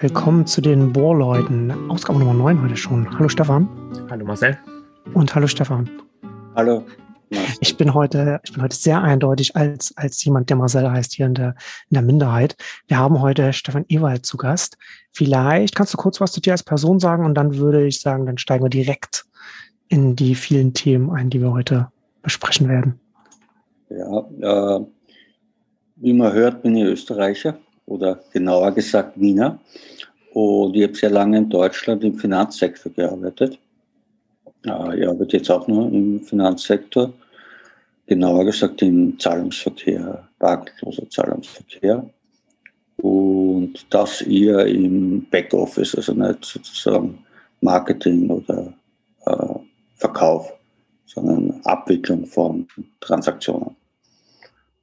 Willkommen zu den Bohrleuten. Ausgabe Nummer 9 heute schon. Hallo Stefan. Hallo Marcel. Und hallo Stefan. Hallo. Ich bin heute, ich bin heute sehr eindeutig als, als jemand, der Marcel heißt, hier in der, in der Minderheit. Wir haben heute Stefan Ewald zu Gast. Vielleicht kannst du kurz was zu dir als Person sagen und dann würde ich sagen, dann steigen wir direkt in die vielen Themen ein, die wir heute besprechen werden. Ja, äh, wie man hört, bin ich Österreicher oder genauer gesagt Wiener. Und ich habe sehr lange in Deutschland im Finanzsektor gearbeitet. Äh, ich arbeite jetzt auch noch im Finanzsektor genauer gesagt im Zahlungsverkehr, bargeldloser Zahlungsverkehr. Und das eher im Backoffice, also nicht sozusagen Marketing oder äh, Verkauf, sondern Abwicklung von Transaktionen.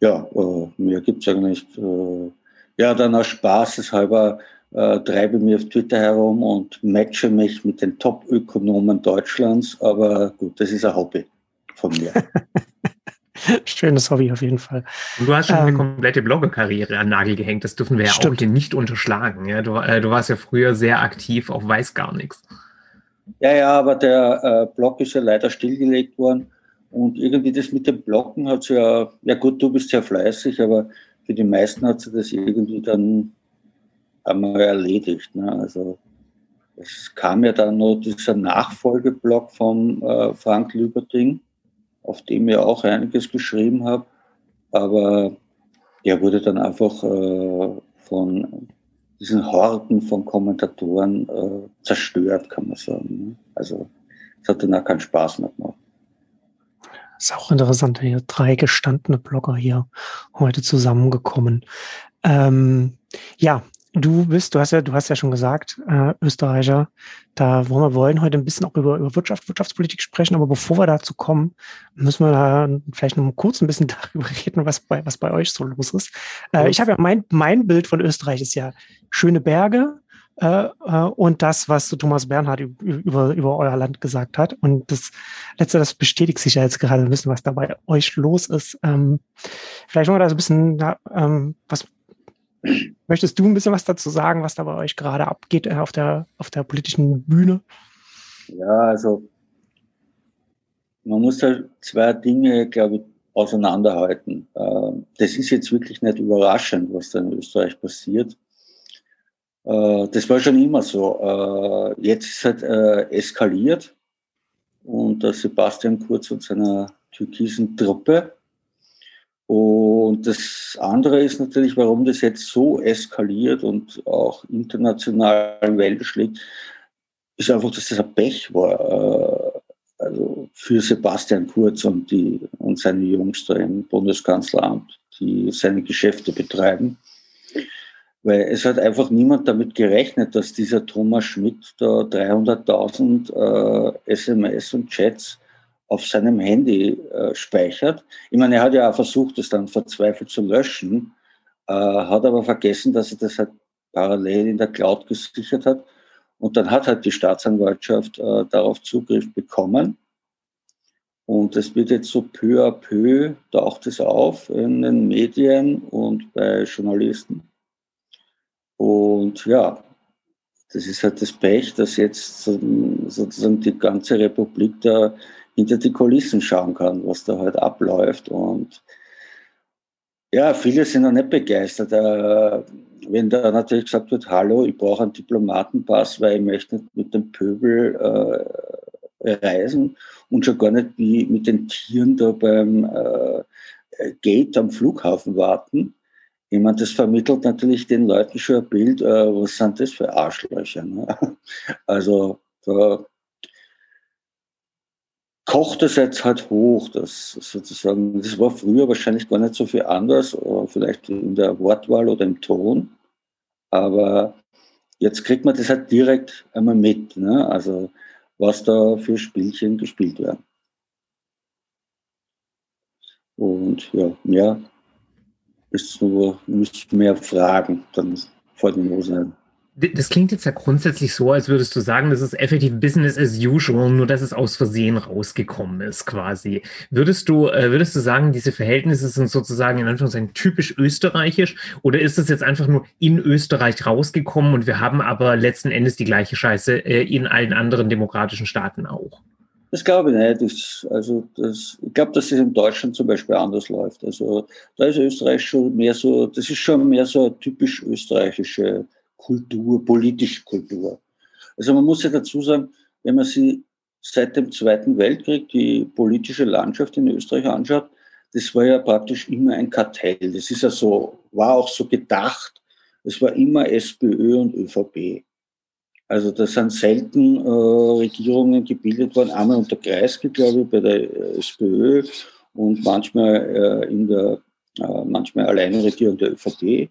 Ja, äh, mehr gibt es eigentlich. Äh, ja, dann aus spaßeshalber äh, treibe mich auf Twitter herum und matche mich mit den Top-Ökonomen Deutschlands, aber gut, das ist ein Hobby von mir. Schönes Hobby auf jeden Fall. Und du hast schon ähm, eine komplette Bloggerkarriere an Nagel gehängt. Das dürfen wir ja stimmt. auch hier nicht unterschlagen. Ja, du, äh, du, warst ja früher sehr aktiv auf Weiß gar nichts. Ja, ja, aber der äh, Blog ist ja leider stillgelegt worden. Und irgendwie das mit dem Bloggen hat es ja, ja gut, du bist ja fleißig, aber für die meisten hat sich das irgendwie dann einmal erledigt. Ne? Also es kam ja dann noch dieser Nachfolgeblog von äh, Frank Lüberding auf dem ich auch einiges geschrieben habe. Aber der wurde dann einfach äh, von diesen Horden von Kommentatoren äh, zerstört, kann man sagen. Ne? Also es hat dann auch keinen Spaß mehr gemacht. Ist auch interessant, hier drei gestandene Blogger hier heute zusammengekommen. Ähm, ja, Du bist, du hast ja, du hast ja schon gesagt, äh, Österreicher, da wollen wir wollen heute ein bisschen auch über, über Wirtschaft, Wirtschaftspolitik sprechen, aber bevor wir dazu kommen, müssen wir da vielleicht noch kurz ein bisschen darüber reden, was bei, was bei euch so los ist. Äh, ich habe ja mein, mein Bild von Österreich ist ja schöne Berge, und das, was Thomas Bernhard über, über euer Land gesagt hat. Und das letzte, das bestätigt sich ja jetzt gerade ein bisschen, was da bei euch los ist. Ähm, vielleicht wollen wir da so ein bisschen, ähm, was, Möchtest du ein bisschen was dazu sagen, was da bei euch gerade abgeht äh, auf der, auf der politischen Bühne? Ja, also man muss da zwei Dinge, glaube ich, auseinanderhalten. Ähm, das ist jetzt wirklich nicht überraschend, was da in Österreich passiert. Äh, das war schon immer so. Äh, jetzt ist halt eskaliert und Sebastian Kurz und seiner türkisen Truppe und das andere ist natürlich, warum das jetzt so eskaliert und auch international Wellen schlägt, ist einfach, dass das ein Pech war. Äh, also für Sebastian Kurz und, die, und seine Jungs da im Bundeskanzleramt, die seine Geschäfte betreiben. Weil es hat einfach niemand damit gerechnet, dass dieser Thomas Schmidt da 300.000 äh, SMS und Chats auf seinem Handy äh, speichert. Ich meine, er hat ja auch versucht, es dann verzweifelt zu löschen, äh, hat aber vergessen, dass er das halt parallel in der Cloud gesichert hat. Und dann hat halt die Staatsanwaltschaft äh, darauf Zugriff bekommen. Und es wird jetzt so peu à peu taucht es auf in den Medien und bei Journalisten. Und ja, das ist halt das Pech, dass jetzt sozusagen die ganze Republik da hinter die Kulissen schauen kann, was da halt abläuft. Und ja, viele sind noch nicht begeistert. Äh, wenn da natürlich gesagt wird, hallo, ich brauche einen Diplomatenpass, weil ich möchte nicht mit dem Pöbel äh, reisen und schon gar nicht wie mit den Tieren da beim äh, Gate am Flughafen warten. Ich meine, das vermittelt natürlich den Leuten schon ein Bild, äh, was sind das für Arschlöcher. Ne? Also da kocht es jetzt halt hoch. Das sozusagen, das war früher wahrscheinlich gar nicht so viel anders, äh, vielleicht in der Wortwahl oder im Ton. Aber jetzt kriegt man das halt direkt einmal mit, ne? also was da für Spielchen gespielt werden. Und ja, mehr ist nur, müsste mehr fragen, dann fällt mir los ein. Das klingt jetzt ja grundsätzlich so, als würdest du sagen, das ist effektiv Business as usual, nur dass es aus Versehen rausgekommen ist, quasi. Würdest du, äh, würdest du sagen, diese Verhältnisse sind sozusagen in Anführungszeichen typisch österreichisch oder ist es jetzt einfach nur in Österreich rausgekommen und wir haben aber letzten Endes die gleiche Scheiße äh, in allen anderen demokratischen Staaten auch? Das glaube ich nicht. Das, also das, ich glaube, dass es in Deutschland zum Beispiel anders läuft. Also da ist Österreich schon mehr so, das ist schon mehr so eine typisch österreichische Kultur, politische Kultur. Also man muss ja dazu sagen, wenn man sich seit dem Zweiten Weltkrieg die politische Landschaft in Österreich anschaut, das war ja praktisch immer ein Kartell. Das ist ja so, war auch so gedacht. Es war immer SPÖ und ÖVP. Also da sind selten äh, Regierungen gebildet worden, einmal unter Kreisky, glaube ich, bei der äh, SPÖ und manchmal äh, in der äh, manchmal alleine Regierung der ÖVP. Äh,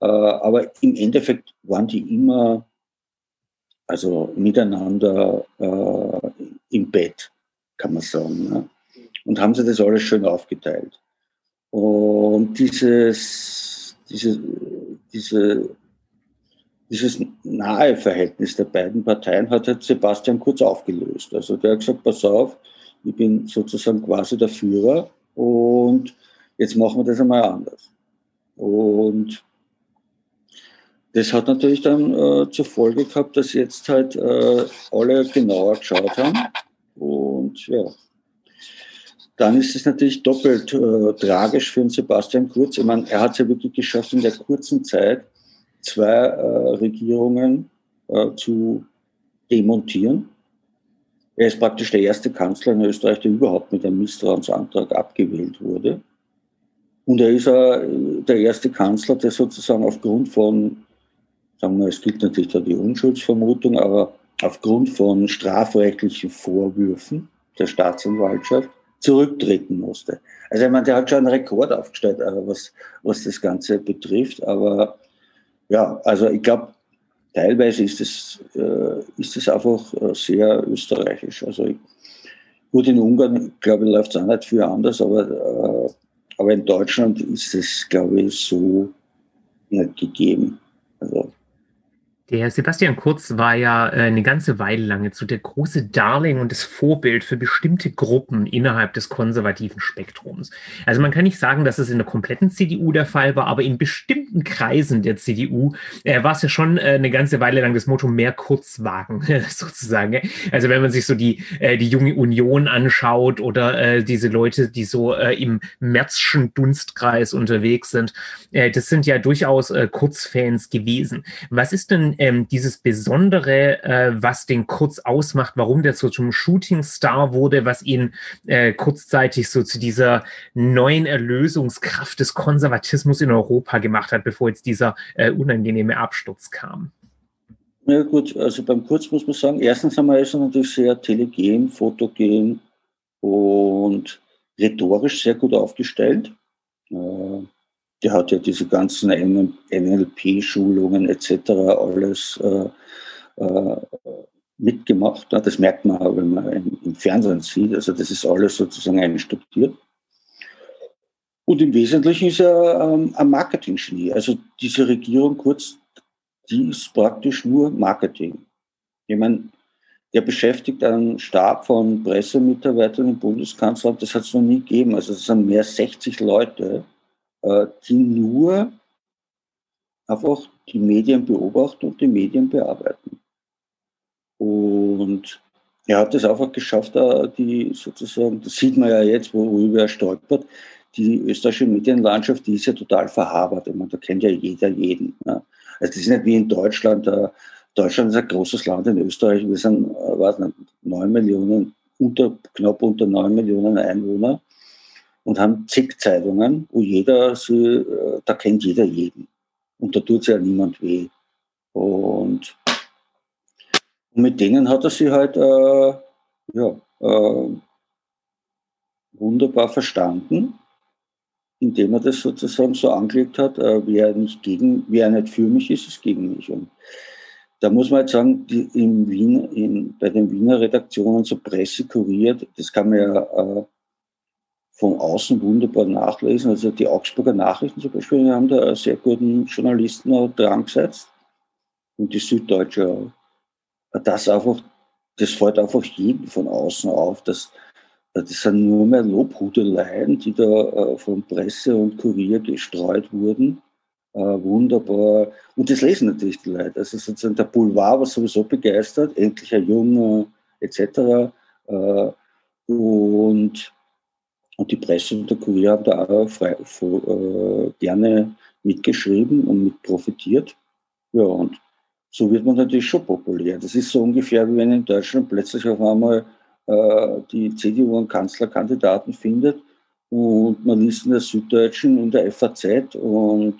aber im Endeffekt waren die immer also miteinander äh, im Bett, kann man sagen. Ne? Und haben sie das alles schön aufgeteilt. Und dieses, diese, diese dieses nahe Verhältnis der beiden Parteien hat halt Sebastian Kurz aufgelöst. Also der hat gesagt, pass auf, ich bin sozusagen quasi der Führer und jetzt machen wir das einmal anders. Und das hat natürlich dann äh, zur Folge gehabt, dass jetzt halt äh, alle genauer geschaut haben. Und ja, dann ist es natürlich doppelt äh, tragisch für den Sebastian Kurz. Ich meine, er hat es ja wirklich geschafft, in der kurzen Zeit zwei äh, Regierungen äh, zu demontieren. Er ist praktisch der erste Kanzler in Österreich, der überhaupt mit einem Misstrauensantrag abgewählt wurde. Und er ist äh, der erste Kanzler, der sozusagen aufgrund von, sagen wir, es gibt natürlich da die Unschuldsvermutung, aber aufgrund von strafrechtlichen Vorwürfen der Staatsanwaltschaft zurücktreten musste. Also ich meine, der hat schon einen Rekord aufgestellt, äh, was, was das Ganze betrifft, aber ja, also ich glaube, teilweise ist es, äh, ist es einfach äh, sehr österreichisch. Also ich, gut, in Ungarn, glaube ich, läuft es auch nicht viel anders, aber, äh, aber in Deutschland ist es, glaube ich, so nicht gegeben. Der Sebastian Kurz war ja äh, eine ganze Weile lang so der große Darling und das Vorbild für bestimmte Gruppen innerhalb des konservativen Spektrums. Also man kann nicht sagen, dass es in der kompletten CDU der Fall war, aber in bestimmten Kreisen der CDU äh, war es ja schon äh, eine ganze Weile lang das Motto mehr Kurzwagen sozusagen. Also wenn man sich so die, äh, die junge Union anschaut oder äh, diese Leute, die so äh, im Märzschen Dunstkreis unterwegs sind, äh, das sind ja durchaus äh, Kurzfans gewesen. Was ist denn ähm, dieses Besondere, äh, was den Kurz ausmacht, warum der so zum Shootingstar wurde, was ihn äh, kurzzeitig so zu dieser neuen Erlösungskraft des Konservatismus in Europa gemacht hat, bevor jetzt dieser äh, unangenehme Absturz kam. Ja gut, also beim Kurz muss man sagen, erstens einmal ist er natürlich sehr telegen, fotogen und rhetorisch sehr gut aufgestellt. Äh, der hat ja diese ganzen NLP-Schulungen etc. alles äh, äh, mitgemacht. Das merkt man auch, wenn man im Fernsehen sieht. Also das ist alles sozusagen einstudiert. Und im Wesentlichen ist er ähm, ein Marketing-Genie. Also diese Regierung kurz, die ist praktisch nur Marketing. Ich meine, der beschäftigt einen Stab von Pressemitarbeitern im Bundeskanzleramt, das hat es noch nie gegeben. Also es sind mehr als 60 Leute, die nur einfach die Medien beobachten und die Medien bearbeiten. Und er hat es einfach geschafft, die sozusagen, das sieht man ja jetzt, worüber er stolpert, die österreichische Medienlandschaft, die ist ja total verhabert. Ich meine, da kennt ja jeder jeden. Ja. Also das ist nicht wie in Deutschland. Deutschland ist ein großes Land in Österreich. Wir sind, äh, was nicht, 9 Millionen, unter, knapp unter 9 Millionen Einwohner und haben zig Zeitungen, wo jeder, sie, äh, da kennt jeder jeden. Und da tut es ja niemand weh. Und, mit denen hat er sich halt äh, ja, äh, wunderbar verstanden, indem er das sozusagen so angelegt hat, äh, wer nicht gegen, wer nicht für mich ist, ist gegen mich. Und da muss man jetzt sagen, in Wien, in, bei den Wiener Redaktionen so Presse kuriert, das kann man ja äh, von außen wunderbar nachlesen. Also die Augsburger Nachrichten zum Beispiel haben da sehr guten Journalisten dran gesetzt. und die Süddeutsche auch. Das einfach, das fällt einfach jedem von außen auf, dass das sind nur mehr Lobhudeleien, die da äh, von Presse und Kurier gestreut wurden. Äh, wunderbar. Und das lesen natürlich die Leute. Also sozusagen der Boulevard war sowieso begeistert, endlich ein Junge etc. Äh, und, und die Presse und der Kurier haben da auch frei, äh, gerne mitgeschrieben und mit profitiert. Ja, und so wird man natürlich schon populär. Das ist so ungefähr, wie wenn in Deutschland plötzlich auf einmal äh, die CDU einen Kanzlerkandidaten findet und man liest in der Süddeutschen, in der FAZ und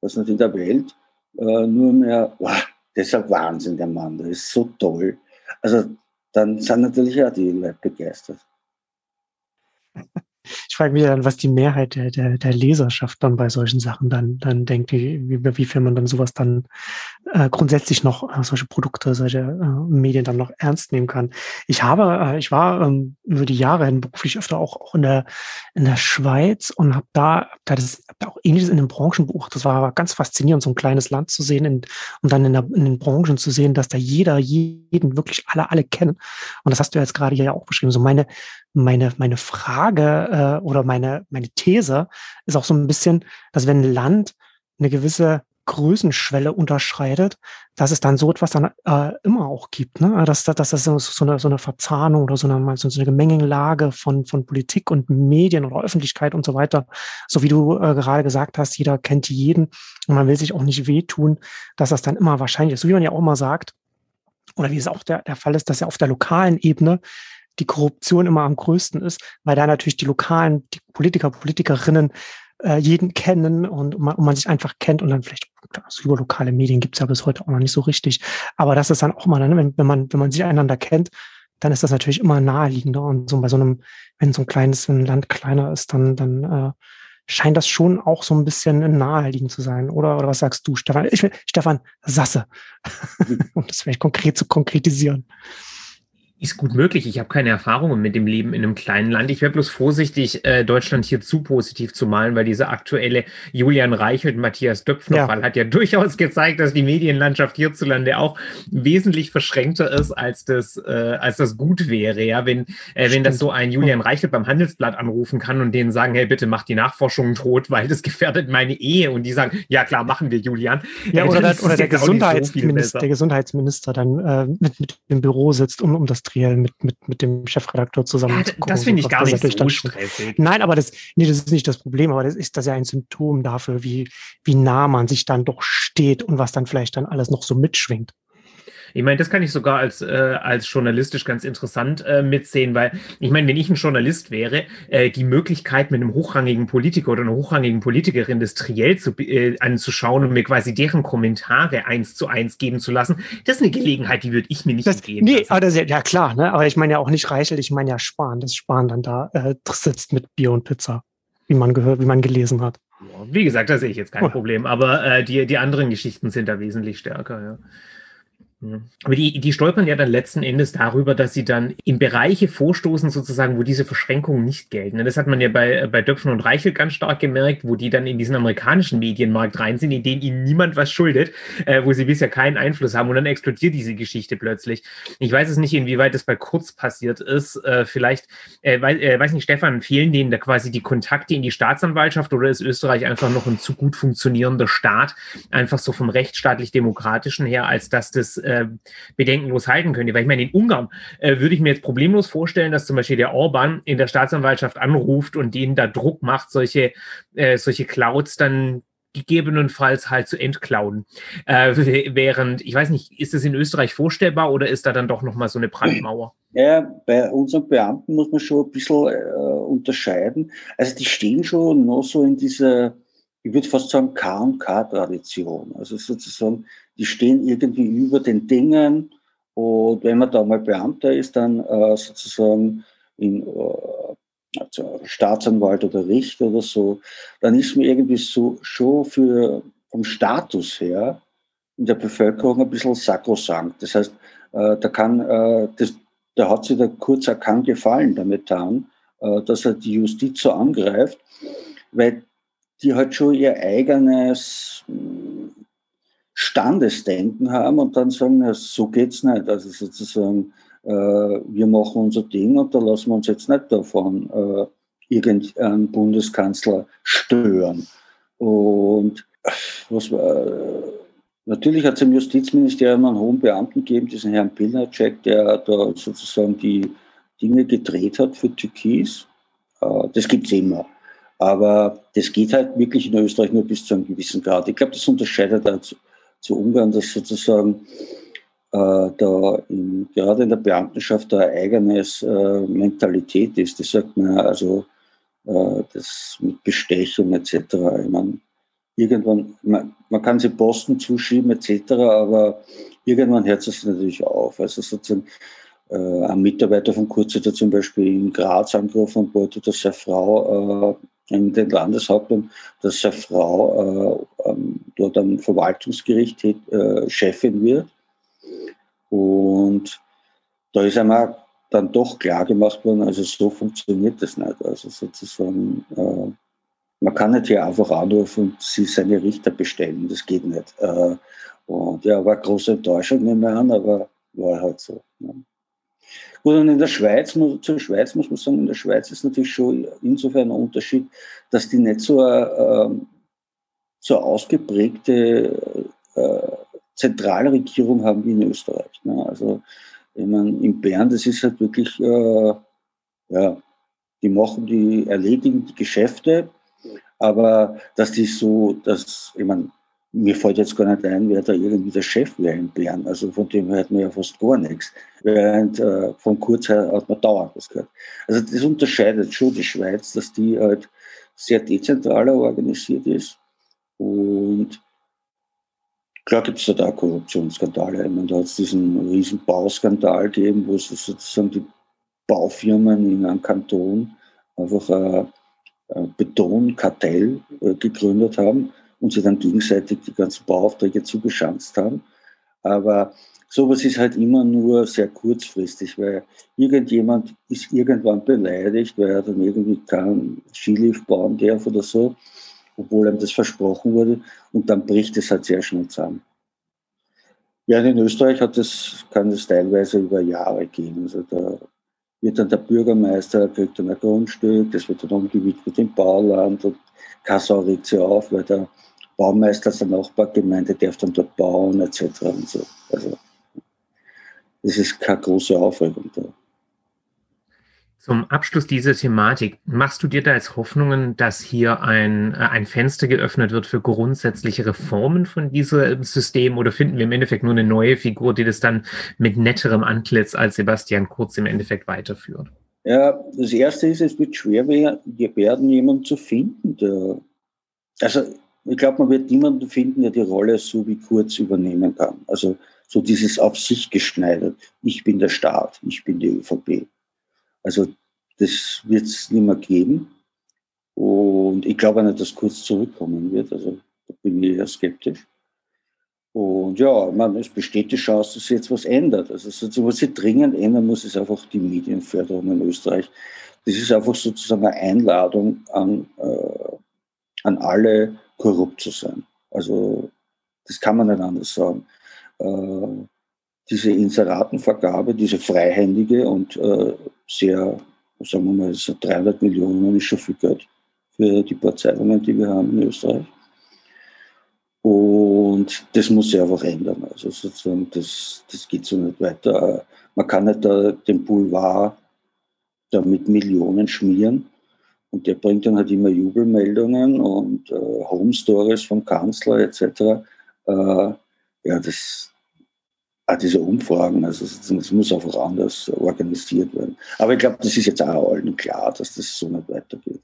was nicht in der Welt äh, nur mehr, wow, das ist ein Wahnsinn, der Mann, der ist so toll. Also dann sind natürlich auch die Leute begeistert. Ich frage mich dann, was die Mehrheit der, der, der Leserschaft dann bei solchen Sachen dann, dann denkt, wie, wie, viel man dann sowas dann äh, grundsätzlich noch, äh, solche Produkte, solche äh, Medien dann noch ernst nehmen kann. Ich habe, äh, ich war ähm, über die Jahre hin beruflich öfter auch, auch in der, in der Schweiz und habe da, hab da das, hab da auch ähnliches in den Branchen beobachtet. Das war ganz faszinierend, so ein kleines Land zu sehen in, und dann in, der, in den Branchen zu sehen, dass da jeder jeden wirklich alle, alle kennen. Und das hast du jetzt gerade hier ja auch beschrieben. So meine, meine, meine Frage äh, oder meine, meine These ist auch so ein bisschen, dass wenn ein Land eine gewisse Größenschwelle unterschreitet, dass es dann so etwas dann äh, immer auch gibt, ne? dass, dass das so, so, eine, so eine Verzahnung oder so eine, so eine Gemengelage von, von Politik und Medien oder Öffentlichkeit und so weiter, so wie du äh, gerade gesagt hast, jeder kennt jeden und man will sich auch nicht wehtun, dass das dann immer wahrscheinlich ist, so wie man ja auch immer sagt, oder wie es auch der, der Fall ist, dass ja auf der lokalen Ebene die Korruption immer am größten ist, weil da natürlich die lokalen die Politiker, Politikerinnen äh, jeden kennen und, man, und man sich einfach kennt und dann vielleicht also über lokale Medien gibt's ja bis heute auch noch nicht so richtig. Aber das ist dann auch mal, ne, wenn, wenn man, wenn man sich einander kennt, dann ist das natürlich immer naheliegender. Und so bei so einem, wenn so ein kleines wenn ein Land kleiner ist, dann, dann äh, scheint das schon auch so ein bisschen naheliegend zu sein. Oder, oder was sagst du, Stefan? Ich will Stefan Sasse, um das vielleicht konkret zu konkretisieren. Ist gut möglich. Ich habe keine Erfahrungen mit dem Leben in einem kleinen Land. Ich wäre bloß vorsichtig, äh, Deutschland hier zu positiv zu malen, weil dieser aktuelle Julian Reichelt, Matthias Döpfner-Fall ja. hat ja durchaus gezeigt, dass die Medienlandschaft hierzulande auch wesentlich verschränkter ist, als das, äh, als das gut wäre. Ja, wenn, äh, wenn das so ein Julian Reichelt beim Handelsblatt anrufen kann und denen sagen, hey, bitte mach die Nachforschung tot, weil das gefährdet meine Ehe. Und die sagen, ja klar, machen wir, Julian. Ja, oder, der, oder der, Gesundheitsminister, so der Gesundheitsminister dann äh, mit, mit dem Büro sitzt, um, um das Triell mit, mit, mit dem Chefredakteur zusammen ja, zu gucken. Das finde ich gar nicht so stressig. Nein, aber das, nee, das ist nicht das Problem, aber das ist das ja ein Symptom dafür, wie, wie nah man sich dann doch steht und was dann vielleicht dann alles noch so mitschwingt. Ich meine, das kann ich sogar als, äh, als journalistisch ganz interessant äh, mitsehen, weil ich meine, wenn ich ein Journalist wäre, äh, die Möglichkeit mit einem hochrangigen Politiker oder einer hochrangigen Politikerin das Triell zu, äh, anzuschauen und mir quasi deren Kommentare eins zu eins geben zu lassen, das ist eine Gelegenheit, die würde ich mir nicht das, geben. Nee, aber das, ja klar, ne? aber ich meine ja auch nicht Reichel, ich meine ja Spahn, dass Spahn dann da äh, sitzt mit Bier und Pizza, wie man gehört, wie man gelesen hat. Wie gesagt, da sehe ich jetzt kein oh. Problem, aber äh, die, die anderen Geschichten sind da wesentlich stärker, ja. Aber die, die stolpern ja dann letzten Endes darüber, dass sie dann in Bereiche vorstoßen, sozusagen, wo diese Verschränkungen nicht gelten. Das hat man ja bei, bei Döpfen und Reichel ganz stark gemerkt, wo die dann in diesen amerikanischen Medienmarkt rein sind, in denen ihnen niemand was schuldet, äh, wo sie bisher keinen Einfluss haben. Und dann explodiert diese Geschichte plötzlich. Ich weiß es nicht, inwieweit das bei Kurz passiert ist. Äh, vielleicht, äh, weiß, äh, weiß nicht, Stefan, fehlen denen da quasi die Kontakte in die Staatsanwaltschaft oder ist Österreich einfach noch ein zu gut funktionierender Staat, einfach so vom rechtsstaatlich-demokratischen her, als dass das äh, bedenkenlos halten könnte. Weil ich meine, in Ungarn äh, würde ich mir jetzt problemlos vorstellen, dass zum Beispiel der Orban in der Staatsanwaltschaft anruft und denen da Druck macht, solche, äh, solche Clouds dann gegebenenfalls halt zu entklauen. Äh, während, ich weiß nicht, ist das in Österreich vorstellbar oder ist da dann doch nochmal so eine Brandmauer? Ja, bei unseren Beamten muss man schon ein bisschen äh, unterscheiden. Also die stehen schon noch so in dieser, ich würde fast sagen, K&K-Tradition. Also sozusagen, die stehen irgendwie über den Dingen. Und wenn man da mal Beamter ist, dann äh, sozusagen in äh, also Staatsanwalt oder Richter oder so, dann ist man irgendwie so schon für vom Status her in der Bevölkerung ein bisschen sakrosankt. Das heißt, äh, da kann, äh, das, da hat sich der Kurzer keinen Gefallen damit getan, äh, dass er die Justiz so angreift, weil die halt schon ihr eigenes Standesdenken haben und dann sagen, ja, so geht's nicht. Also sozusagen, äh, wir machen unser Ding und da lassen wir uns jetzt nicht davon äh, irgendeinen Bundeskanzler stören. Und was war, natürlich hat es im Justizministerium einen hohen Beamten gegeben, diesen Herrn Pilnacek, der da sozusagen die Dinge gedreht hat für Türkis. Äh, das gibt es immer. Aber das geht halt wirklich in Österreich nur bis zu einem gewissen Grad. Ich glaube, das unterscheidet zu Ungarn, dass sozusagen äh, da in, gerade in der Beamtenschaft da eigenes äh, Mentalität ist. Das sagt man also äh, das mit Bestechung etc. Ich meine, irgendwann, man, man kann sie Posten zuschieben etc., aber irgendwann hört es natürlich auf. Also sozusagen äh, ein Mitarbeiter von Kurz hat zum Beispiel in Graz angerufen und wollte, dass seine Frau äh, in den Landeshauptmann, dass seine Frau äh, ähm, dort am Verwaltungsgericht äh, Chefin wird. Und da ist einmal dann doch klar gemacht worden, also so funktioniert das nicht. Also sozusagen, äh, man kann nicht hier einfach anrufen und sie seine Richter bestellen, das geht nicht. Äh, und ja, war große Enttäuschung, nehme ich an, aber war halt so. Ne. Gut, und in der Schweiz, zur Schweiz muss man sagen, in der Schweiz ist natürlich schon insofern ein Unterschied, dass die nicht so eine, äh, so ausgeprägte äh, Zentralregierung haben wie in Österreich. Ne? Also ich meine, in Bern, das ist halt wirklich, äh, ja, die machen die, erledigen die Geschäfte, aber dass die so, dass, ich meine, mir fällt jetzt gar nicht ein, wer da irgendwie der Chef wäre in Bern. Also von dem hört man ja fast gar nichts. Während äh, von Kurz her hat man dauernd was gehört. Also das unterscheidet schon die Schweiz, dass die halt sehr dezentraler organisiert ist. Und klar gibt es da auch Korruptionsskandale. Ich meine, da hat es diesen riesen Bauskandal gegeben, wo sozusagen die Baufirmen in einem Kanton einfach ein, ein Betonkartell äh, gegründet haben und sie dann gegenseitig die ganzen Bauaufträge zugeschanzt haben. Aber sowas ist halt immer nur sehr kurzfristig, weil irgendjemand ist irgendwann beleidigt, weil er dann irgendwie keinen Skilift bauen darf oder so, obwohl ihm das versprochen wurde, und dann bricht es halt sehr schnell zusammen. Ja, in Österreich hat das, kann das teilweise über Jahre gehen. Also da wird dann der Bürgermeister, kriegt dann ein Grundstück, das wird dann umgewidmet im Bauland und Kassau regt sich auf, weil der Baumeister der Nachbargemeinde darf dann dort bauen, etc. Und so. Also, es ist keine große Aufregung da. Zum Abschluss dieser Thematik, machst du dir da jetzt Hoffnungen, dass hier ein, äh, ein Fenster geöffnet wird für grundsätzliche Reformen von diesem System oder finden wir im Endeffekt nur eine neue Figur, die das dann mit netterem Antlitz als Sebastian Kurz im Endeffekt weiterführt? Ja, das Erste ist, es wird schwer werden, jemanden zu finden. Der, also ich glaube, man wird niemanden finden, der die Rolle so wie Kurz übernehmen kann. Also so dieses auf sich geschneidert. Ich bin der Staat, ich bin die ÖVP. Also das wird es nicht mehr geben. Und ich glaube nicht, dass Kurz zurückkommen wird. Also da bin ich eher skeptisch. Und ja, man, es besteht die Chance, dass sich jetzt was ändert. Also so, was sich dringend ändern muss, ist einfach die Medienförderung in Österreich. Das ist einfach sozusagen eine Einladung an, äh, an alle korrupt zu sein. Also das kann man nicht anders sagen. Äh, diese Inseratenvergabe, diese freihändige und äh, sehr, sagen wir mal, so 300 Millionen ist schon viel Geld für die paar Zeitungen, die wir haben in Österreich. Und das muss sich einfach ändern. Also sozusagen, das, das geht so nicht weiter. Man kann nicht da den Boulevard da mit Millionen schmieren. Und der bringt dann halt immer Jubelmeldungen und äh, Home Stories vom Kanzler etc. Äh, ja, das, auch diese Umfragen, also das muss einfach anders organisiert werden. Aber ich glaube, das ist jetzt auch allen klar, dass das so nicht weitergeht.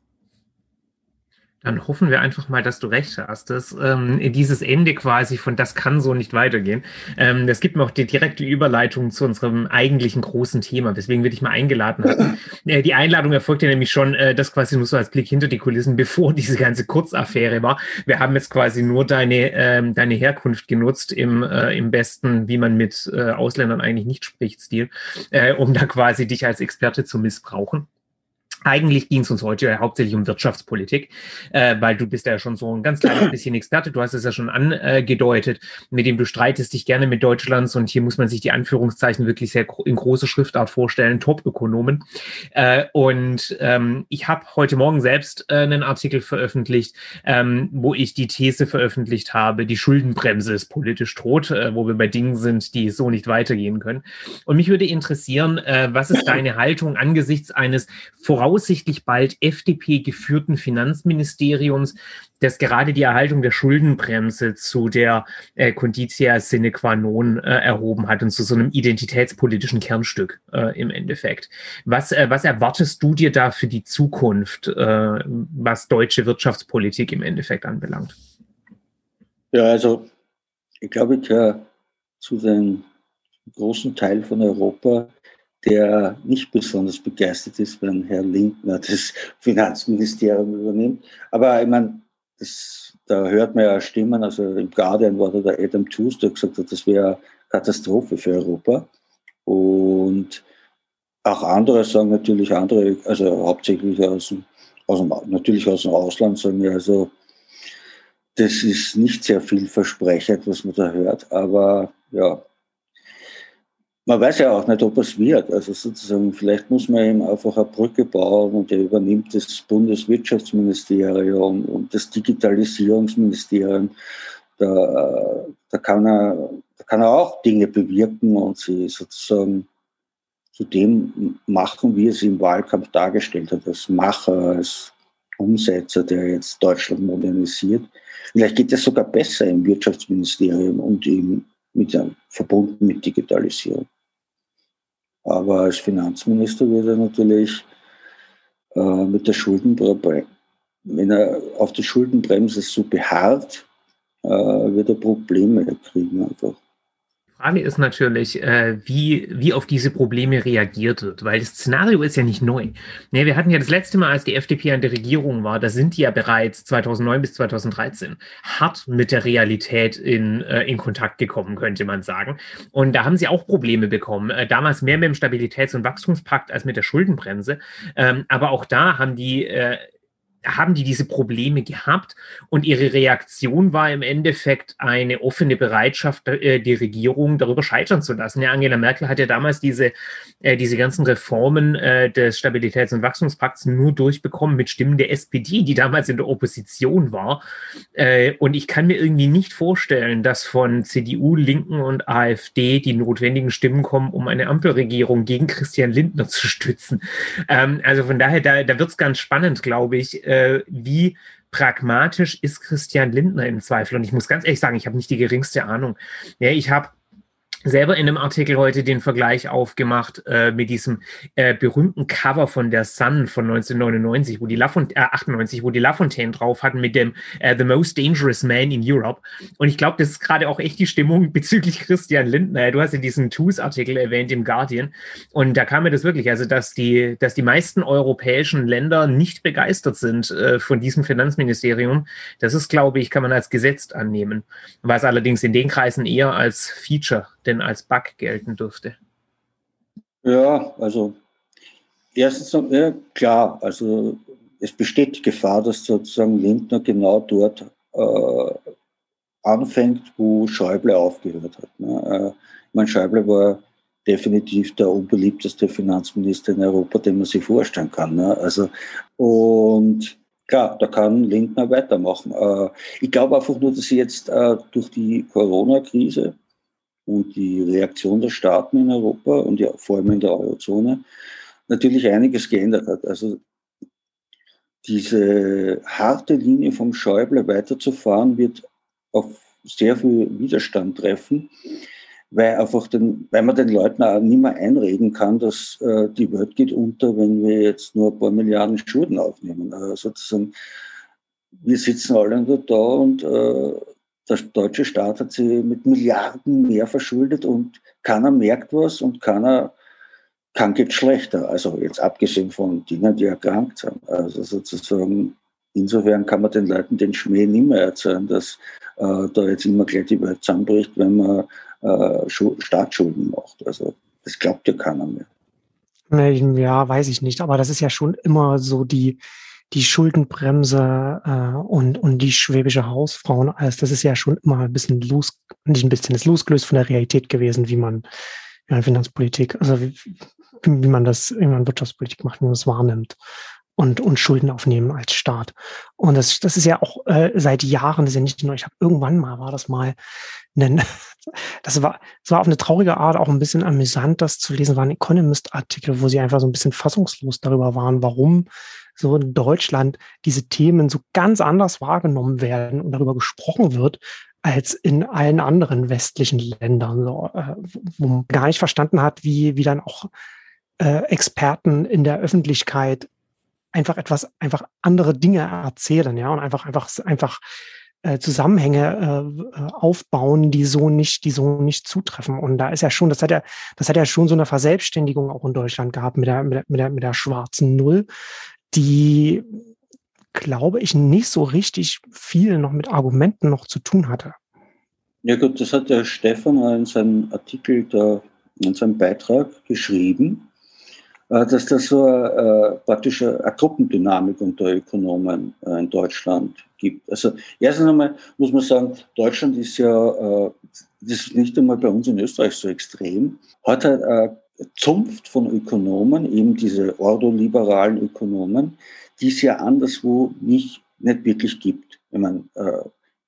Dann hoffen wir einfach mal, dass du recht hast, dass ähm, dieses Ende quasi von das kann so nicht weitergehen. Ähm, das gibt mir auch die direkte Überleitung zu unserem eigentlichen großen Thema, weswegen wir dich mal eingeladen haben. äh, die Einladung erfolgte nämlich schon, äh, das quasi nur so als Blick hinter die Kulissen, bevor diese ganze Kurzaffäre war. Wir haben jetzt quasi nur deine, ähm, deine Herkunft genutzt im, äh, im besten, wie man mit äh, Ausländern eigentlich nicht spricht, Stil, äh, um da quasi dich als Experte zu missbrauchen. Eigentlich ging es uns heute hauptsächlich um Wirtschaftspolitik, äh, weil du bist ja schon so ein ganz kleines bisschen Experte. Du hast es ja schon angedeutet, mit dem du streitest dich gerne mit Deutschlands und hier muss man sich die Anführungszeichen wirklich sehr in große Schriftart vorstellen, Top-Ökonomen. Äh, und ähm, ich habe heute Morgen selbst äh, einen Artikel veröffentlicht, ähm, wo ich die These veröffentlicht habe, die Schuldenbremse ist politisch tot, äh, wo wir bei Dingen sind, die so nicht weitergehen können. Und mich würde interessieren, äh, was ist deine Haltung angesichts eines voraus voraussichtlich bald FDP geführten Finanzministeriums, das gerade die Erhaltung der Schuldenbremse zu der äh, Conditia sine qua non äh, erhoben hat und zu so einem identitätspolitischen Kernstück äh, im Endeffekt. Was, äh, was erwartest du dir da für die Zukunft, äh, was deutsche Wirtschaftspolitik im Endeffekt anbelangt? Ja, also ich glaube, ich gehöre zu dem großen Teil von Europa, der nicht besonders begeistert ist, wenn Herr Lindner das Finanzministerium übernimmt. Aber ich meine, das, da hört man ja Stimmen, also im Guardian war da der Adam Tooze, der gesagt hat, das wäre Katastrophe für Europa. Und auch andere sagen natürlich, andere, also hauptsächlich aus dem, aus dem, natürlich aus dem Ausland sagen ja, also das ist nicht sehr vielversprechend, was man da hört, aber ja, man weiß ja auch nicht, ob es wird. Also sozusagen, vielleicht muss man ihm einfach eine Brücke bauen und er übernimmt das Bundeswirtschaftsministerium und das Digitalisierungsministerium. Da, da, kann er, da kann er auch Dinge bewirken und sie sozusagen zu dem machen, wie er sie im Wahlkampf dargestellt hat, als Macher, als Umsetzer, der jetzt Deutschland modernisiert. Vielleicht geht es sogar besser im Wirtschaftsministerium und im, mit, verbunden mit Digitalisierung. Aber als Finanzminister wird er natürlich äh, mit der Schuldenbremse, wenn er auf die Schuldenbremse so beharrt, äh, wird er Probleme kriegen einfach. Frage ist natürlich, äh, wie, wie auf diese Probleme reagiert wird, weil das Szenario ist ja nicht neu. Ja, wir hatten ja das letzte Mal, als die FDP an der Regierung war, da sind die ja bereits 2009 bis 2013 hart mit der Realität in, äh, in Kontakt gekommen, könnte man sagen. Und da haben sie auch Probleme bekommen. Äh, damals mehr mit dem Stabilitäts- und Wachstumspakt als mit der Schuldenbremse. Ähm, aber auch da haben die äh, haben die diese Probleme gehabt und ihre Reaktion war im Endeffekt eine offene Bereitschaft, äh, die Regierung darüber scheitern zu lassen. Ja, Angela Merkel hat ja damals diese, äh, diese ganzen Reformen äh, des Stabilitäts- und Wachstumspakts nur durchbekommen mit Stimmen der SPD, die damals in der Opposition war. Und ich kann mir irgendwie nicht vorstellen, dass von CDU, Linken und AfD die notwendigen Stimmen kommen, um eine Ampelregierung gegen Christian Lindner zu stützen. Ähm, also von daher, da, da wird es ganz spannend, glaube ich äh, wie pragmatisch ist Christian Lindner im Zweifel? Und ich muss ganz ehrlich sagen, ich habe nicht die geringste Ahnung. Ja, ich habe selber in einem Artikel heute den Vergleich aufgemacht äh, mit diesem äh, berühmten Cover von der Sun von 1999, wo die Lafont äh, 98, wo die Lafontaine drauf hatten mit dem äh, The Most Dangerous Man in Europe. Und ich glaube, das ist gerade auch echt die Stimmung bezüglich Christian Lindner. Du hast ja diesen Tools-Artikel erwähnt im Guardian. Und da kam mir das wirklich, also dass die, dass die meisten europäischen Länder nicht begeistert sind äh, von diesem Finanzministerium. Das ist, glaube ich, kann man als Gesetz annehmen. Was allerdings in den Kreisen eher als Feature denn als Bug gelten dürfte? Ja, also erstens, ja, klar, also es besteht die Gefahr, dass sozusagen Lindner genau dort äh, anfängt, wo Schäuble aufgehört hat. Ne? Äh, ich meine, Schäuble war definitiv der unbeliebteste Finanzminister in Europa, den man sich vorstellen kann. Ne? Also, und klar, da kann Lindner weitermachen. Äh, ich glaube einfach nur, dass sie jetzt äh, durch die Corona-Krise und die Reaktion der Staaten in Europa und ja, vor allem in der Eurozone natürlich einiges geändert hat. Also diese harte Linie vom Schäuble weiterzufahren, wird auf sehr viel Widerstand treffen, weil einfach den, weil man den Leuten auch nicht mehr einreden kann, dass äh, die Welt geht unter, wenn wir jetzt nur ein paar Milliarden Schulden aufnehmen. Also sozusagen, wir sitzen alle nur da und äh, der deutsche Staat hat sie mit Milliarden mehr verschuldet und keiner merkt was und keiner kann geht schlechter. Also jetzt abgesehen von Dingen, die erkrankt sind. Also sozusagen, insofern kann man den Leuten den Schmäh nicht mehr erzählen, dass äh, da jetzt immer gleich die Welt zusammenbricht, wenn man äh, Staatsschulden macht. Also das glaubt ja keiner mehr. Ja, weiß ich nicht. Aber das ist ja schon immer so die, die Schuldenbremse äh, und, und die schwäbische Hausfrau und alles. Das ist ja schon immer ein bisschen los, nicht ein bisschen, ist losgelöst von der Realität gewesen, wie man ja, Finanzpolitik, also wie, wie man das, wie man Wirtschaftspolitik macht, wie man das wahrnimmt und, und Schulden aufnehmen als Staat. Und das, das ist ja auch äh, seit Jahren, das ist ja nicht nur, ich habe irgendwann mal, war das mal, ein, das war, das war auf eine traurige Art auch ein bisschen amüsant, das zu lesen, war ein Economist-Artikel, wo sie einfach so ein bisschen fassungslos darüber waren, warum so in Deutschland diese Themen so ganz anders wahrgenommen werden und darüber gesprochen wird, als in allen anderen westlichen Ländern, so, äh, wo man gar nicht verstanden hat, wie, wie dann auch äh, Experten in der Öffentlichkeit einfach etwas, einfach andere Dinge erzählen, ja, und einfach, einfach, einfach äh, Zusammenhänge äh, aufbauen, die so nicht, die so nicht zutreffen. Und da ist ja schon, das hat ja, das hat ja schon so eine Verselbstständigung auch in Deutschland gehabt mit der, mit der, mit der, mit der schwarzen Null, die, glaube ich, nicht so richtig viel noch mit Argumenten noch zu tun hatte. Ja gut, das hat der Stefan in seinem Artikel da, in seinem Beitrag geschrieben. Äh, dass das so äh, praktisch eine Gruppendynamik unter Ökonomen äh, in Deutschland gibt. Also erstens einmal muss man sagen, Deutschland ist ja, äh, das ist nicht einmal bei uns in Österreich so extrem, hat halt eine Zunft von Ökonomen, eben diese ordoliberalen Ökonomen, die es ja anderswo nicht, nicht wirklich gibt. Ich meine, äh,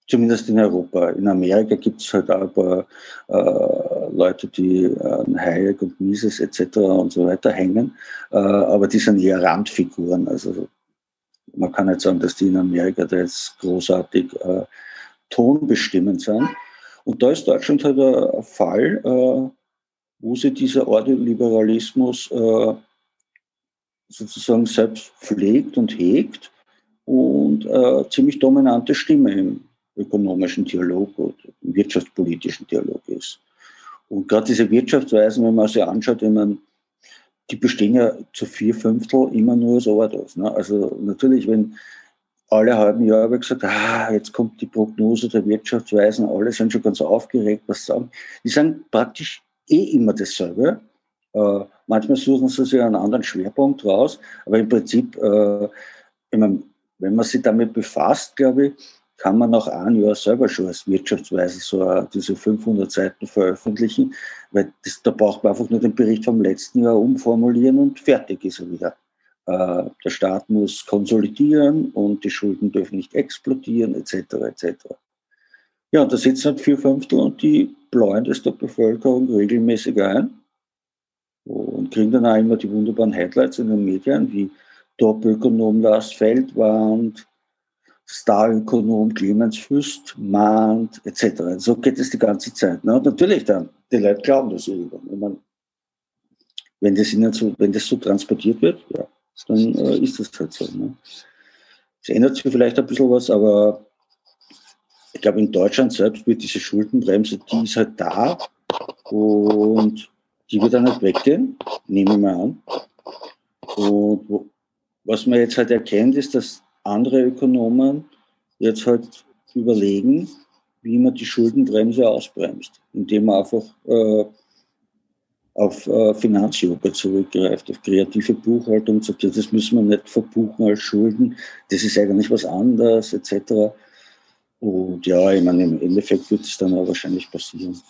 zumindest in Europa. In Amerika gibt es halt paar äh, Leute, die an äh, Hayek und Mises etc. und so weiter hängen, äh, aber die sind eher Randfiguren. Also man kann nicht sagen, dass die in Amerika da jetzt großartig äh, tonbestimmend sind. Und da ist Deutschland halt ein Fall, äh, wo sie dieser Ordoliberalismus äh, sozusagen selbst pflegt und hegt und äh, ziemlich dominante Stimme im ökonomischen Dialog oder wirtschaftspolitischen Dialog ist. Und gerade diese Wirtschaftsweisen, wenn man sich anschaut, wenn man, die bestehen ja zu vier Fünftel immer nur aus Autos. Ne? Also natürlich, wenn alle halben Jahre gesagt, ah, jetzt kommt die Prognose der Wirtschaftsweisen, alle sind schon ganz aufgeregt, was sagen. Die sagen praktisch eh immer dasselbe. Äh, manchmal suchen sie sich einen anderen Schwerpunkt raus, aber im Prinzip, äh, ich mein, wenn man sich damit befasst, glaube ich, kann man nach einem Jahr selber schon als Wirtschaftsweise so diese 500 Seiten veröffentlichen, weil das, da braucht man einfach nur den Bericht vom letzten Jahr umformulieren und fertig ist er wieder. Äh, der Staat muss konsolidieren und die Schulden dürfen nicht explodieren, etc. etc. Ja, da sitzen halt vier Fünftel und die blauen das der Bevölkerung regelmäßig ein und kriegen dann auch immer die wunderbaren Headlines in den Medien, wie Top-Ökonom Lars Feldwand, Starökonom Clemens Fürst mahnt, etc. So geht es die ganze Zeit. Ne? Und natürlich dann, die Leute glauben das irgendwann. wenn, das ihnen so, wenn das so transportiert wird, ja, dann äh, ist das halt so. Ne? Es ändert sich vielleicht ein bisschen was, aber ich glaube, in Deutschland selbst wird diese Schuldenbremse, die ist halt da und die wird dann nicht weggehen, nehme ich mal an. Und was man jetzt halt erkennt, ist, dass andere Ökonomen jetzt halt überlegen, wie man die Schuldenbremse ausbremst, indem man einfach äh, auf äh, Finanzyoga zurückgreift, auf kreative Buchhaltung sagt, ja, das müssen wir nicht verbuchen als Schulden, das ist eigentlich was anderes, etc. Und ja, ich meine, im Endeffekt wird es dann auch wahrscheinlich passieren.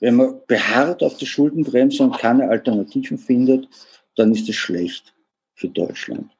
Wenn man beharrt auf die Schuldenbremse und keine Alternativen findet, dann ist es schlecht für Deutschland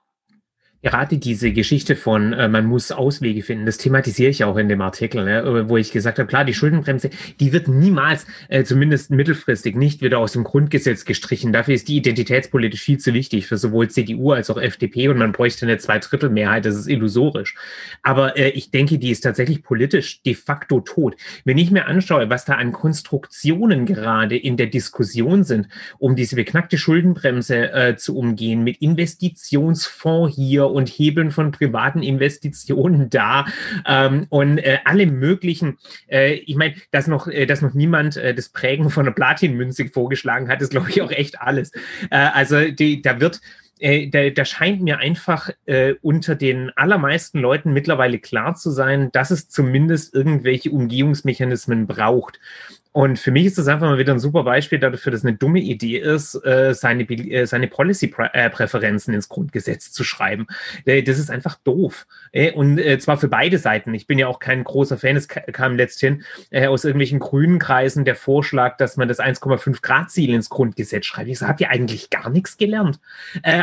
gerade diese Geschichte von, äh, man muss Auswege finden, das thematisiere ich auch in dem Artikel, ne, wo ich gesagt habe, klar, die Schuldenbremse, die wird niemals, äh, zumindest mittelfristig, nicht wieder aus dem Grundgesetz gestrichen. Dafür ist die identitätspolitisch viel zu wichtig für sowohl CDU als auch FDP und man bräuchte eine Zweidrittelmehrheit, das ist illusorisch. Aber äh, ich denke, die ist tatsächlich politisch de facto tot. Wenn ich mir anschaue, was da an Konstruktionen gerade in der Diskussion sind, um diese beknackte Schuldenbremse äh, zu umgehen, mit Investitionsfonds hier und Hebeln von privaten Investitionen da ähm, und äh, alle möglichen, äh, ich meine, dass noch, äh, dass noch niemand äh, das Prägen von einer Platinmünze vorgeschlagen hat, ist, glaube ich, auch echt alles. Äh, also die, da wird äh, da, da scheint mir einfach äh, unter den allermeisten Leuten mittlerweile klar zu sein, dass es zumindest irgendwelche Umgehungsmechanismen braucht. Und für mich ist das einfach mal wieder ein super Beispiel dafür, dass eine dumme Idee ist, äh, seine, äh, seine Policy-Präferenzen ins Grundgesetz zu schreiben. Äh, das ist einfach doof. Und zwar für beide Seiten. Ich bin ja auch kein großer Fan. Es kam letzthin aus irgendwelchen grünen Kreisen der Vorschlag, dass man das 1,5 Grad-Ziel ins Grundgesetz schreibt. Ich so, habt ihr eigentlich gar nichts gelernt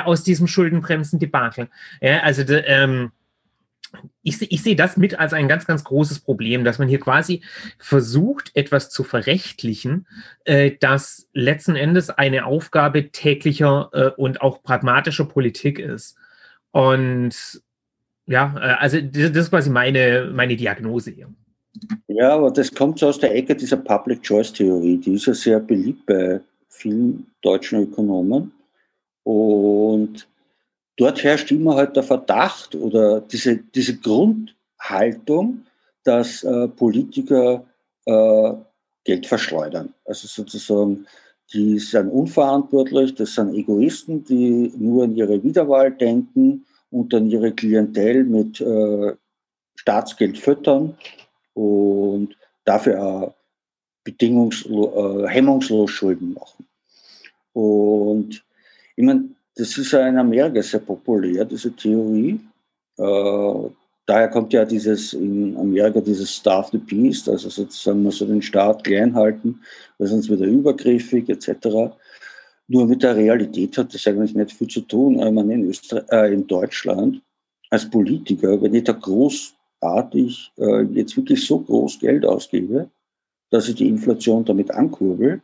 aus diesem Schuldenbremsen-Debakel? Also, ähm, ich, ich sehe das mit als ein ganz, ganz großes Problem, dass man hier quasi versucht, etwas zu verrechtlichen, äh, das letzten Endes eine Aufgabe täglicher äh, und auch pragmatischer Politik ist. Und ja, äh, also das, das ist quasi meine, meine Diagnose hier. Ja, aber das kommt so aus der Ecke dieser Public Choice Theorie. Die ist ja sehr beliebt bei vielen deutschen Ökonomen. Und dort herrscht immer halt der Verdacht oder diese, diese Grundhaltung, dass äh, Politiker äh, Geld verschleudern. Also sozusagen, die sind unverantwortlich, das sind Egoisten, die nur an ihre Wiederwahl denken und dann ihre Klientel mit äh, Staatsgeld füttern und dafür auch bedingungslos, äh, hemmungslos Schulden machen. Und ich meine, das ist ja in Amerika sehr populär, diese Theorie. Äh, daher kommt ja dieses in Amerika dieses Starve the Beast, also sozusagen man soll den Staat klein halten, weil sonst wird er übergriffig etc. Nur mit der Realität hat das eigentlich nicht viel zu tun. Ich meine, in, Österreich, äh, in Deutschland als Politiker, wenn ich da großartig äh, jetzt wirklich so groß Geld ausgebe, dass ich die Inflation damit ankurbel,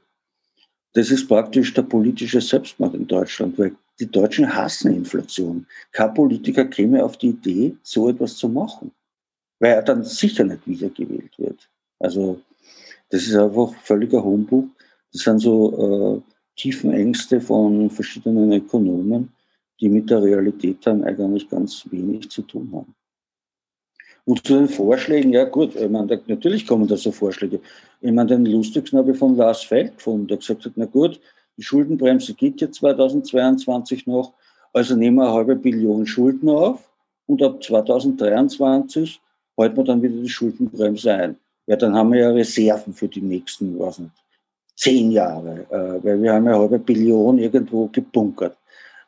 das ist praktisch der politische Selbstmord in Deutschland, weil die Deutschen hassen Inflation. Kein Politiker käme auf die Idee, so etwas zu machen, weil er dann sicher nicht wiedergewählt wird. Also das ist einfach völliger Humbug. Das sind so äh, tiefen Ängste von verschiedenen Ökonomen, die mit der Realität dann eigentlich ganz wenig zu tun haben. Und zu den Vorschlägen, ja gut, ich meine, natürlich kommen da so Vorschläge. Ich meine, den lustigsten habe ich von Lars Feld gefunden, der gesagt hat, na gut, die Schuldenbremse geht jetzt 2022 noch, also nehmen wir eine halbe Billion Schulden auf und ab 2023 halten wir dann wieder die Schuldenbremse ein. Ja, dann haben wir ja Reserven für die nächsten, was nicht, zehn Jahre, äh, weil wir haben ja eine halbe Billion irgendwo gebunkert.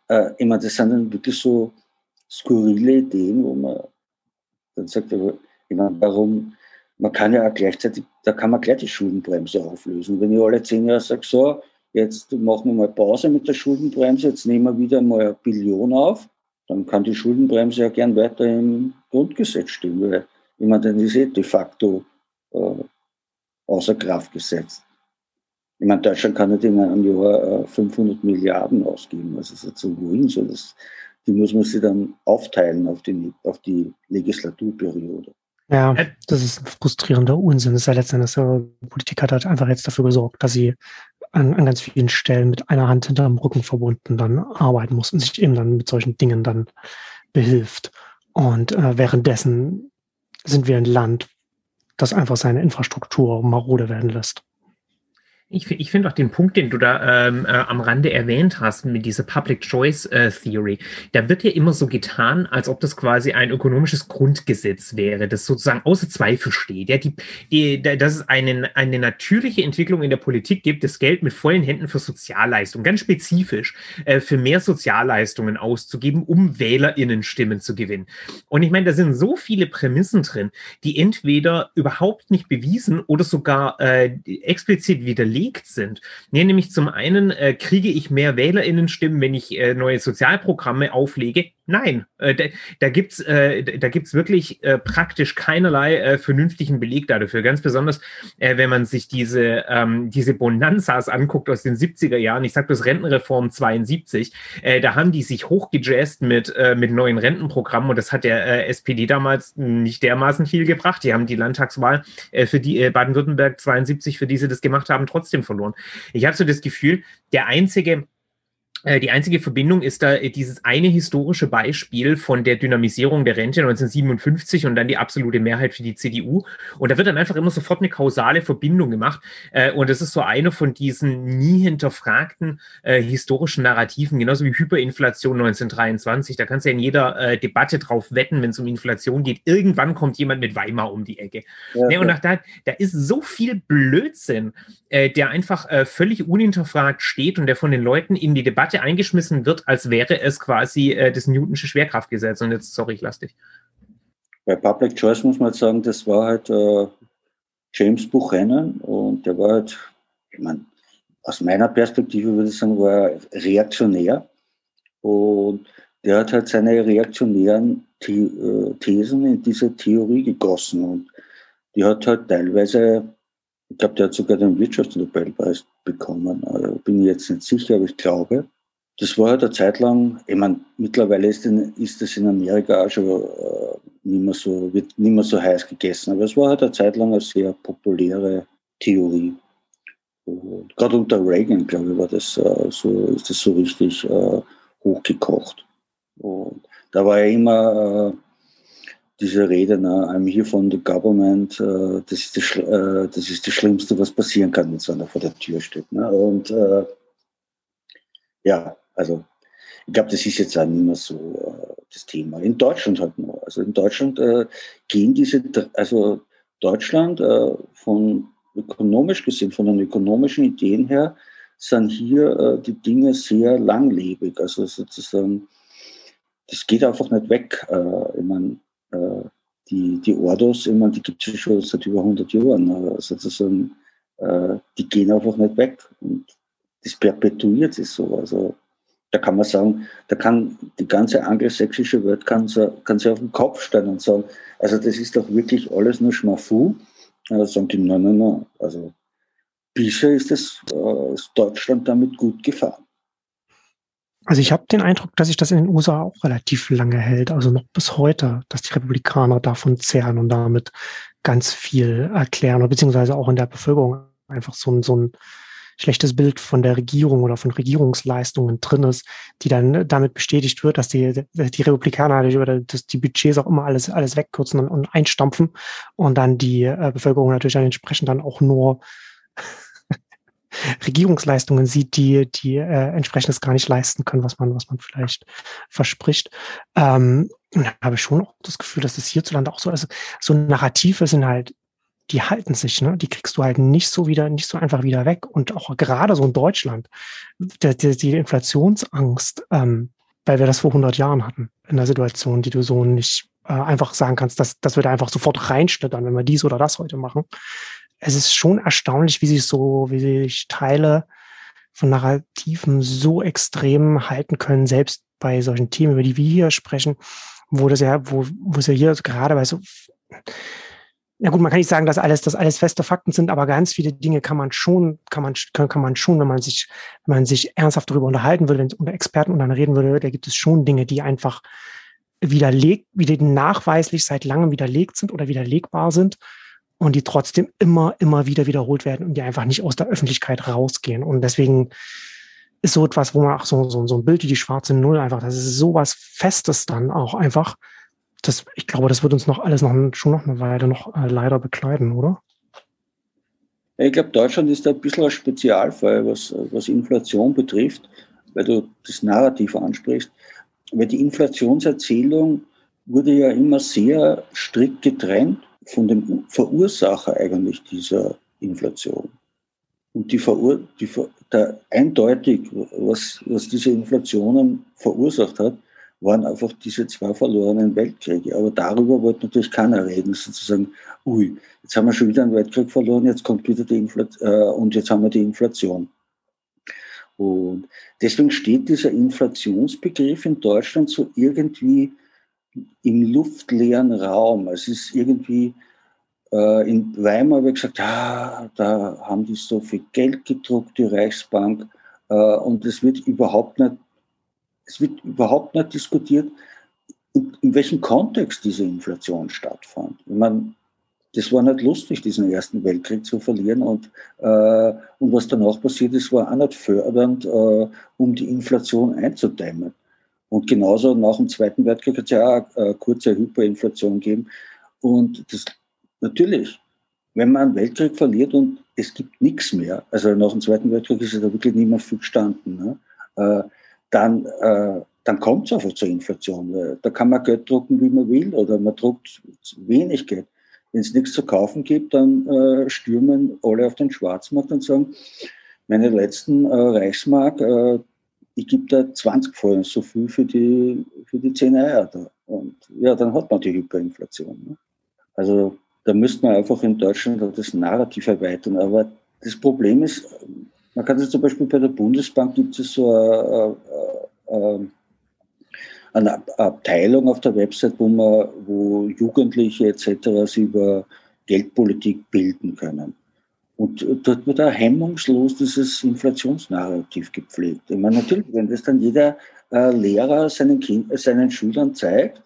Äh, ich meine, das sind dann wirklich so skurrile Ideen, wo man dann sagt, ich meine, warum, man kann ja auch gleichzeitig, da kann man gleich die Schuldenbremse auflösen. Wenn ich alle zehn Jahre sage, so, Jetzt machen wir mal Pause mit der Schuldenbremse. Jetzt nehmen wir wieder mal eine Billion auf. Dann kann die Schuldenbremse ja gern weiter im Grundgesetz stehen, weil ich meine, dann ist eh de facto äh, außer Kraft gesetzt. Ich meine, Deutschland kann nicht in einem Jahr äh, 500 Milliarden ausgeben. Das ist so wohin so. Das, die muss man sich dann aufteilen auf die, auf die Legislaturperiode. Ja, das ist ein frustrierender Unsinn. Das ist ja letztendlich, der Politik hat halt einfach jetzt dafür gesorgt, dass sie an, an ganz vielen Stellen mit einer Hand hinterm Rücken verbunden dann arbeiten muss und sich eben dann mit solchen Dingen dann behilft. Und äh, währenddessen sind wir ein Land, das einfach seine Infrastruktur marode werden lässt. Ich, ich finde auch den Punkt, den du da ähm, äh, am Rande erwähnt hast, mit dieser Public Choice äh, Theory, da wird ja immer so getan, als ob das quasi ein ökonomisches Grundgesetz wäre, das sozusagen außer Zweifel steht. Ja, die, die, dass es eine, eine natürliche Entwicklung in der Politik gibt, das Geld mit vollen Händen für Sozialleistungen, ganz spezifisch äh, für mehr Sozialleistungen auszugeben, um WählerInnen-Stimmen zu gewinnen. Und ich meine, da sind so viele Prämissen drin, die entweder überhaupt nicht bewiesen oder sogar äh, explizit widerlegt belegt sind. Nee, nämlich zum einen äh, kriege ich mehr WählerInnen-Stimmen, wenn ich äh, neue Sozialprogramme auflege. Nein, äh, da, da gibt es äh, da gibt's wirklich äh, praktisch keinerlei äh, vernünftigen Beleg dafür. Ganz besonders, äh, wenn man sich diese, ähm, diese Bonanzas anguckt aus den 70er Jahren. Ich sage das Rentenreform 72. Äh, da haben die sich hochgejazzt mit, mit neuen Rentenprogrammen und das hat der SPD damals nicht dermaßen viel gebracht. Die haben die Landtagswahl für die Baden-Württemberg 72, für die sie das gemacht haben, trotzdem verloren. Ich habe so das Gefühl, der einzige die einzige Verbindung ist da äh, dieses eine historische Beispiel von der Dynamisierung der Rente 1957 und dann die absolute Mehrheit für die CDU. Und da wird dann einfach immer sofort eine kausale Verbindung gemacht. Äh, und das ist so eine von diesen nie hinterfragten historischen Narrativen, genauso wie Hyperinflation 1923. Da kannst du ja in jeder Debatte drauf wetten, wenn es um Inflation geht. Irgendwann kommt jemand mit Weimar um die Ecke. Ja, ne, und nach da, da ist so viel Blödsinn, der einfach völlig unhinterfragt steht und der von den Leuten in die Debatte Debatte eingeschmissen wird, als wäre es quasi äh, das Newtonsche Schwerkraftgesetz. Und jetzt, sorry, ich lass dich. Bei Public Choice muss man halt sagen, das war halt äh, James Buchanan und der war halt, ich meine, aus meiner Perspektive würde ich sagen, war er reaktionär und der hat halt seine reaktionären The äh, Thesen in diese Theorie gegossen und die hat halt teilweise, ich glaube, der hat sogar den Wirtschaftsnobelpreis bekommen, äh, bin ich jetzt nicht sicher, aber ich glaube, das war halt eine Zeit lang, ich meine, mittlerweile ist, in, ist das in Amerika auch schon äh, nicht, mehr so, wird nicht mehr so heiß gegessen, aber es war halt eine Zeit lang eine sehr populäre Theorie. Und gerade unter Reagan, glaube ich, war das äh, so, ist das so richtig äh, hochgekocht. Und da war ja immer äh, diese Rede, na, I'm here from the government, äh, das, ist das, äh, das ist das Schlimmste, was passieren kann, wenn so einer vor der Tür steht. Ne? Und äh, ja, also ich glaube, das ist jetzt auch nicht mehr so äh, das Thema. In Deutschland halt nur. Also in Deutschland äh, gehen diese, also Deutschland äh, von ökonomisch gesehen, von den ökonomischen Ideen her, sind hier äh, die Dinge sehr langlebig. Also sozusagen, das geht einfach nicht weg. Äh, ich meine, äh, die, die Ordos, ich meine, die gibt es schon seit über 100 Jahren. sozusagen, die gehen einfach nicht weg. Und das perpetuiert sich so. Also da kann man sagen, da kann die ganze angelsächsische Welt kann sie, kann sie auf den Kopf stellen und sagen, also das ist doch wirklich alles nur Schmafu. Dann sagen die, nein, nein, nein. Also bisher ist, das, äh, Deutschland damit gut gefahren. Also ich habe den Eindruck, dass sich das in den USA auch relativ lange hält, also noch bis heute, dass die Republikaner davon zehren und damit ganz viel erklären, beziehungsweise auch in der Bevölkerung einfach so ein, so ein schlechtes Bild von der Regierung oder von Regierungsleistungen drin ist, die dann damit bestätigt wird, dass die, die Republikaner über die Budgets auch immer alles, alles wegkürzen und, und einstampfen und dann die äh, Bevölkerung natürlich dann entsprechend dann auch nur Regierungsleistungen sieht, die, die äh, entsprechendes gar nicht leisten können, was man, was man vielleicht verspricht. Ähm, und da habe ich schon auch das Gefühl, dass das hierzulande auch so ist. So Narrative sind halt die halten sich, ne? Die kriegst du halt nicht so wieder, nicht so einfach wieder weg. Und auch gerade so in Deutschland, die, die, die Inflationsangst, ähm, weil wir das vor 100 Jahren hatten, in der Situation, die du so nicht äh, einfach sagen kannst, dass, dass wir da einfach sofort reinschlittern, wenn wir dies oder das heute machen. Es ist schon erstaunlich, wie sich so, wie sich Teile von Narrativen so extrem halten können, selbst bei solchen Themen, über die wir hier sprechen, wo das ja, wo, wo es ja hier gerade bei so ja gut, man kann nicht sagen, dass alles, dass alles feste Fakten sind, aber ganz viele Dinge kann man schon, kann man, kann, man schon, wenn man sich, wenn man sich ernsthaft darüber unterhalten würde, wenn es unter Experten und dann reden würde, da gibt es schon Dinge, die einfach widerlegt, wieder nachweislich seit langem widerlegt sind oder widerlegbar sind und die trotzdem immer, immer wieder wiederholt werden und die einfach nicht aus der Öffentlichkeit rausgehen. Und deswegen ist so etwas, wo man auch so, so, so ein Bild wie die schwarze Null einfach, das ist sowas Festes dann auch einfach, das, ich glaube, das wird uns noch alles noch, schon noch eine Weile noch äh, leider bekleiden, oder? Ich glaube, Deutschland ist da ein bisschen ein Spezialfall, was, was Inflation betrifft, weil du das Narrativ ansprichst. Weil die Inflationserzählung wurde ja immer sehr strikt getrennt von dem Verursacher eigentlich dieser Inflation. Und die, Verur die der eindeutig, was, was diese Inflationen verursacht hat, waren einfach diese zwei verlorenen Weltkriege. Aber darüber wollte natürlich keiner reden, sozusagen, ui, jetzt haben wir schon wieder einen Weltkrieg verloren, jetzt kommt wieder die Inflation, äh, und jetzt haben wir die Inflation. Und deswegen steht dieser Inflationsbegriff in Deutschland so irgendwie im luftleeren Raum. Es ist irgendwie, äh, in Weimar habe ich gesagt, ja, da haben die so viel Geld gedruckt, die Reichsbank, äh, und es wird überhaupt nicht es wird überhaupt nicht diskutiert, in, in welchem Kontext diese Inflation stattfand. Ich meine, das war nicht lustig, diesen Ersten Weltkrieg zu verlieren. Und, äh, und was danach passiert ist, war auch nicht fördernd, äh, um die Inflation einzudämmen. Und genauso nach dem Zweiten Weltkrieg hat es ja auch eine kurze Hyperinflation gegeben. Und das natürlich, wenn man einen Weltkrieg verliert und es gibt nichts mehr, also nach dem Zweiten Weltkrieg ist ja da wirklich nicht mehr viel gestanden, ne? äh, dann, äh, dann kommt es einfach zur Inflation. Da kann man Geld drucken, wie man will, oder man druckt wenig Geld. Wenn es nichts zu kaufen gibt, dann äh, stürmen alle auf den Schwarzmarkt und sagen, meine letzten äh, Reichsmark, äh, ich gebe da 20 Folgen so viel für die, für die 10 Eier da. Und ja, dann hat man die Hyperinflation. Ne? Also da müsste man einfach in Deutschland das Narrativ erweitern. Aber das Problem ist, man kann es zum Beispiel bei der Bundesbank gibt es so eine, eine, eine Abteilung auf der Website, wo man, wo Jugendliche etc. sich über Geldpolitik bilden können. Und dort wird auch hemmungslos dieses Inflationsnarrativ gepflegt. Ich meine, natürlich, wenn das dann jeder äh, Lehrer seinen, kind, seinen Schülern zeigt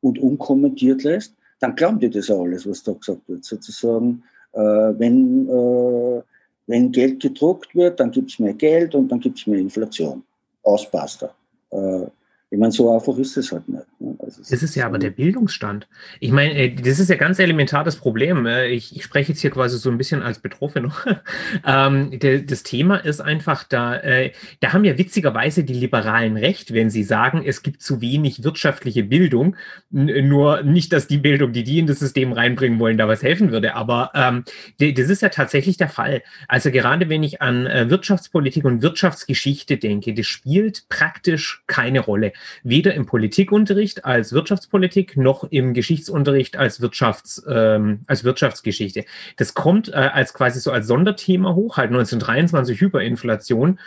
und unkommentiert lässt, dann glauben die das auch alles, was da gesagt wird. Sozusagen, äh, wenn, äh, wenn Geld gedruckt wird, dann gibt es mehr Geld und dann gibt es mehr Inflation. Auspasst Äh, ich meine, so einfach ist es halt nicht. Ne? Also das ist ja aber der Bildungsstand. Ich meine, äh, das ist ja ganz elementar das Problem. Äh, ich, ich spreche jetzt hier quasi so ein bisschen als Betroffener. ähm, das Thema ist einfach, da, äh, da haben ja witzigerweise die Liberalen recht, wenn sie sagen, es gibt zu wenig wirtschaftliche Bildung. Nur nicht, dass die Bildung, die die in das System reinbringen wollen, da was helfen würde. Aber ähm, das ist ja tatsächlich der Fall. Also gerade wenn ich an äh, Wirtschaftspolitik und Wirtschaftsgeschichte denke, das spielt praktisch keine Rolle weder im Politikunterricht als Wirtschaftspolitik noch im Geschichtsunterricht als, Wirtschafts, ähm, als Wirtschaftsgeschichte. Das kommt äh, als quasi so als Sonderthema hoch, halt 1923 Hyperinflation.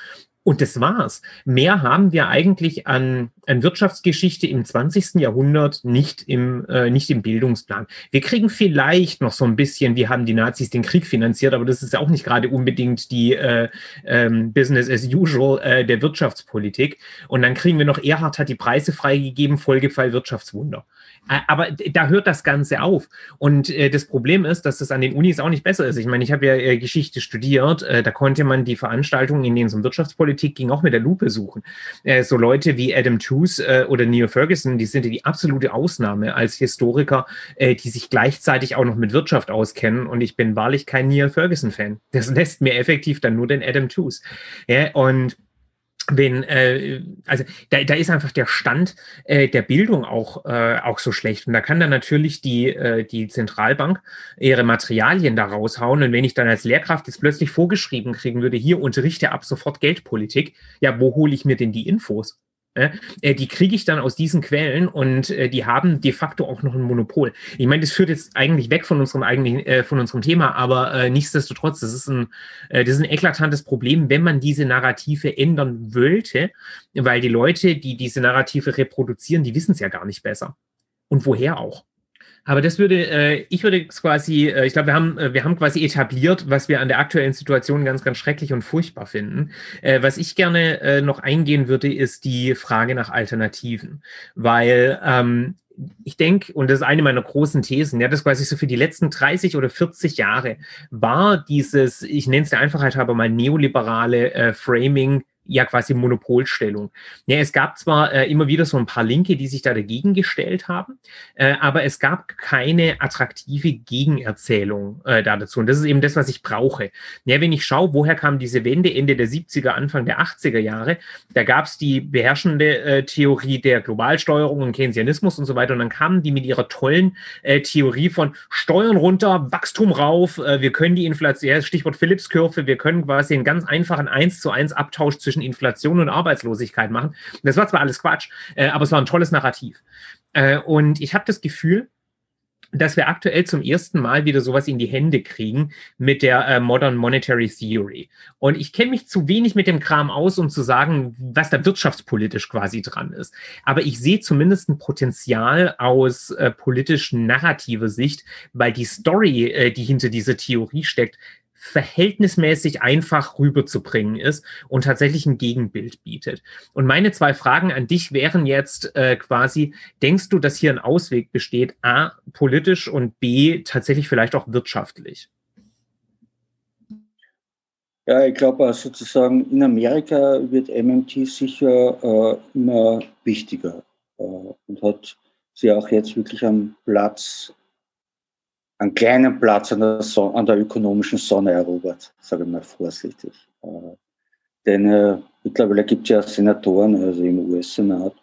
Und das war's. Mehr haben wir eigentlich an, an Wirtschaftsgeschichte im 20. Jahrhundert nicht im, äh, nicht im Bildungsplan. Wir kriegen vielleicht noch so ein bisschen, wie haben die Nazis den Krieg finanziert, aber das ist ja auch nicht gerade unbedingt die äh, ähm, Business as usual äh, der Wirtschaftspolitik. Und dann kriegen wir noch, Erhard hat die Preise freigegeben, Folgefall Wirtschaftswunder. Äh, aber da hört das Ganze auf. Und äh, das Problem ist, dass das an den Unis auch nicht besser ist. Ich meine, ich habe ja äh, Geschichte studiert. Äh, da konnte man die Veranstaltungen, in denen es um Wirtschaftspolitik ging, auch mit der Lupe suchen. Äh, so Leute wie Adam Tooze äh, oder Neil Ferguson, die sind ja die absolute Ausnahme als Historiker, die sich gleichzeitig auch noch mit Wirtschaft auskennen. Und ich bin wahrlich kein Neil Ferguson-Fan. Das lässt mir effektiv dann nur den Adam Tooze. Ja, und wenn, äh, also da, da ist einfach der Stand äh, der Bildung auch, äh, auch so schlecht. Und da kann dann natürlich die, äh, die Zentralbank ihre Materialien da raushauen. Und wenn ich dann als Lehrkraft jetzt plötzlich vorgeschrieben kriegen würde, hier unterrichte ab sofort Geldpolitik, ja, wo hole ich mir denn die Infos? Äh, die kriege ich dann aus diesen Quellen und äh, die haben de facto auch noch ein Monopol. Ich meine, das führt jetzt eigentlich weg von unserem eigentlichen, äh, von unserem Thema, aber äh, nichtsdestotrotz, das ist ein, äh, das ist ein eklatantes Problem, wenn man diese Narrative ändern wollte, weil die Leute, die diese Narrative reproduzieren, die wissen es ja gar nicht besser. Und woher auch? Aber das würde, äh, ich würde quasi, äh, ich glaube, wir haben, äh, wir haben quasi etabliert, was wir an der aktuellen Situation ganz, ganz schrecklich und furchtbar finden. Äh, was ich gerne äh, noch eingehen würde, ist die Frage nach Alternativen. Weil ähm, ich denke, und das ist eine meiner großen Thesen, ja, das quasi so für die letzten 30 oder 40 Jahre war dieses, ich nenne es der Einfachheit halber mal neoliberale äh, Framing ja quasi Monopolstellung. Ja, es gab zwar äh, immer wieder so ein paar Linke, die sich da dagegen gestellt haben, äh, aber es gab keine attraktive Gegenerzählung äh, da dazu. Und das ist eben das, was ich brauche. Ja, wenn ich schaue, woher kam diese Wende Ende der 70er, Anfang der 80er Jahre, da gab es die beherrschende äh, Theorie der Globalsteuerung und Keynesianismus und so weiter. Und dann kamen die mit ihrer tollen äh, Theorie von Steuern runter, Wachstum rauf, äh, wir können die Inflation, Stichwort Phillips-Kurve, wir können quasi einen ganz einfachen 1 zu 1 Abtausch zwischen zwischen Inflation und Arbeitslosigkeit machen. Das war zwar alles Quatsch, äh, aber es war ein tolles Narrativ. Äh, und ich habe das Gefühl, dass wir aktuell zum ersten Mal wieder sowas in die Hände kriegen mit der äh, Modern Monetary Theory. Und ich kenne mich zu wenig mit dem Kram aus, um zu sagen, was da wirtschaftspolitisch quasi dran ist. Aber ich sehe zumindest ein Potenzial aus äh, politisch narrativer Sicht, weil die Story, äh, die hinter dieser Theorie steckt, verhältnismäßig einfach rüberzubringen ist und tatsächlich ein Gegenbild bietet. Und meine zwei Fragen an dich wären jetzt äh, quasi, denkst du, dass hier ein Ausweg besteht, a, politisch und b, tatsächlich vielleicht auch wirtschaftlich? Ja, ich glaube sozusagen in Amerika wird MMT sicher äh, immer wichtiger äh, und hat sie auch jetzt wirklich am Platz einen kleinen Platz an der, Sonne, an der ökonomischen Sonne erobert, sage ich mal vorsichtig. Äh, denn äh, mittlerweile gibt es ja Senatoren, also im US-Senat,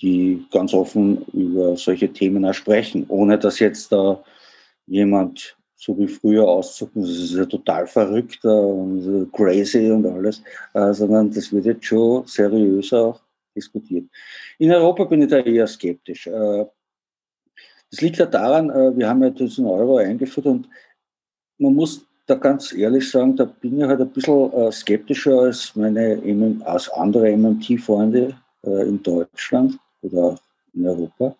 die ganz offen über solche Themen auch sprechen, ohne dass jetzt da jemand so wie früher auszucken, das ist ja total verrückt und crazy und alles, äh, sondern das wird jetzt schon seriös auch diskutiert. In Europa bin ich da eher skeptisch. Äh, das liegt ja daran, äh, wir haben ja diesen Euro eingeführt und man muss da ganz ehrlich sagen, da bin ich halt ein bisschen äh, skeptischer als meine als andere MMT-Freunde äh, in Deutschland oder in Europa,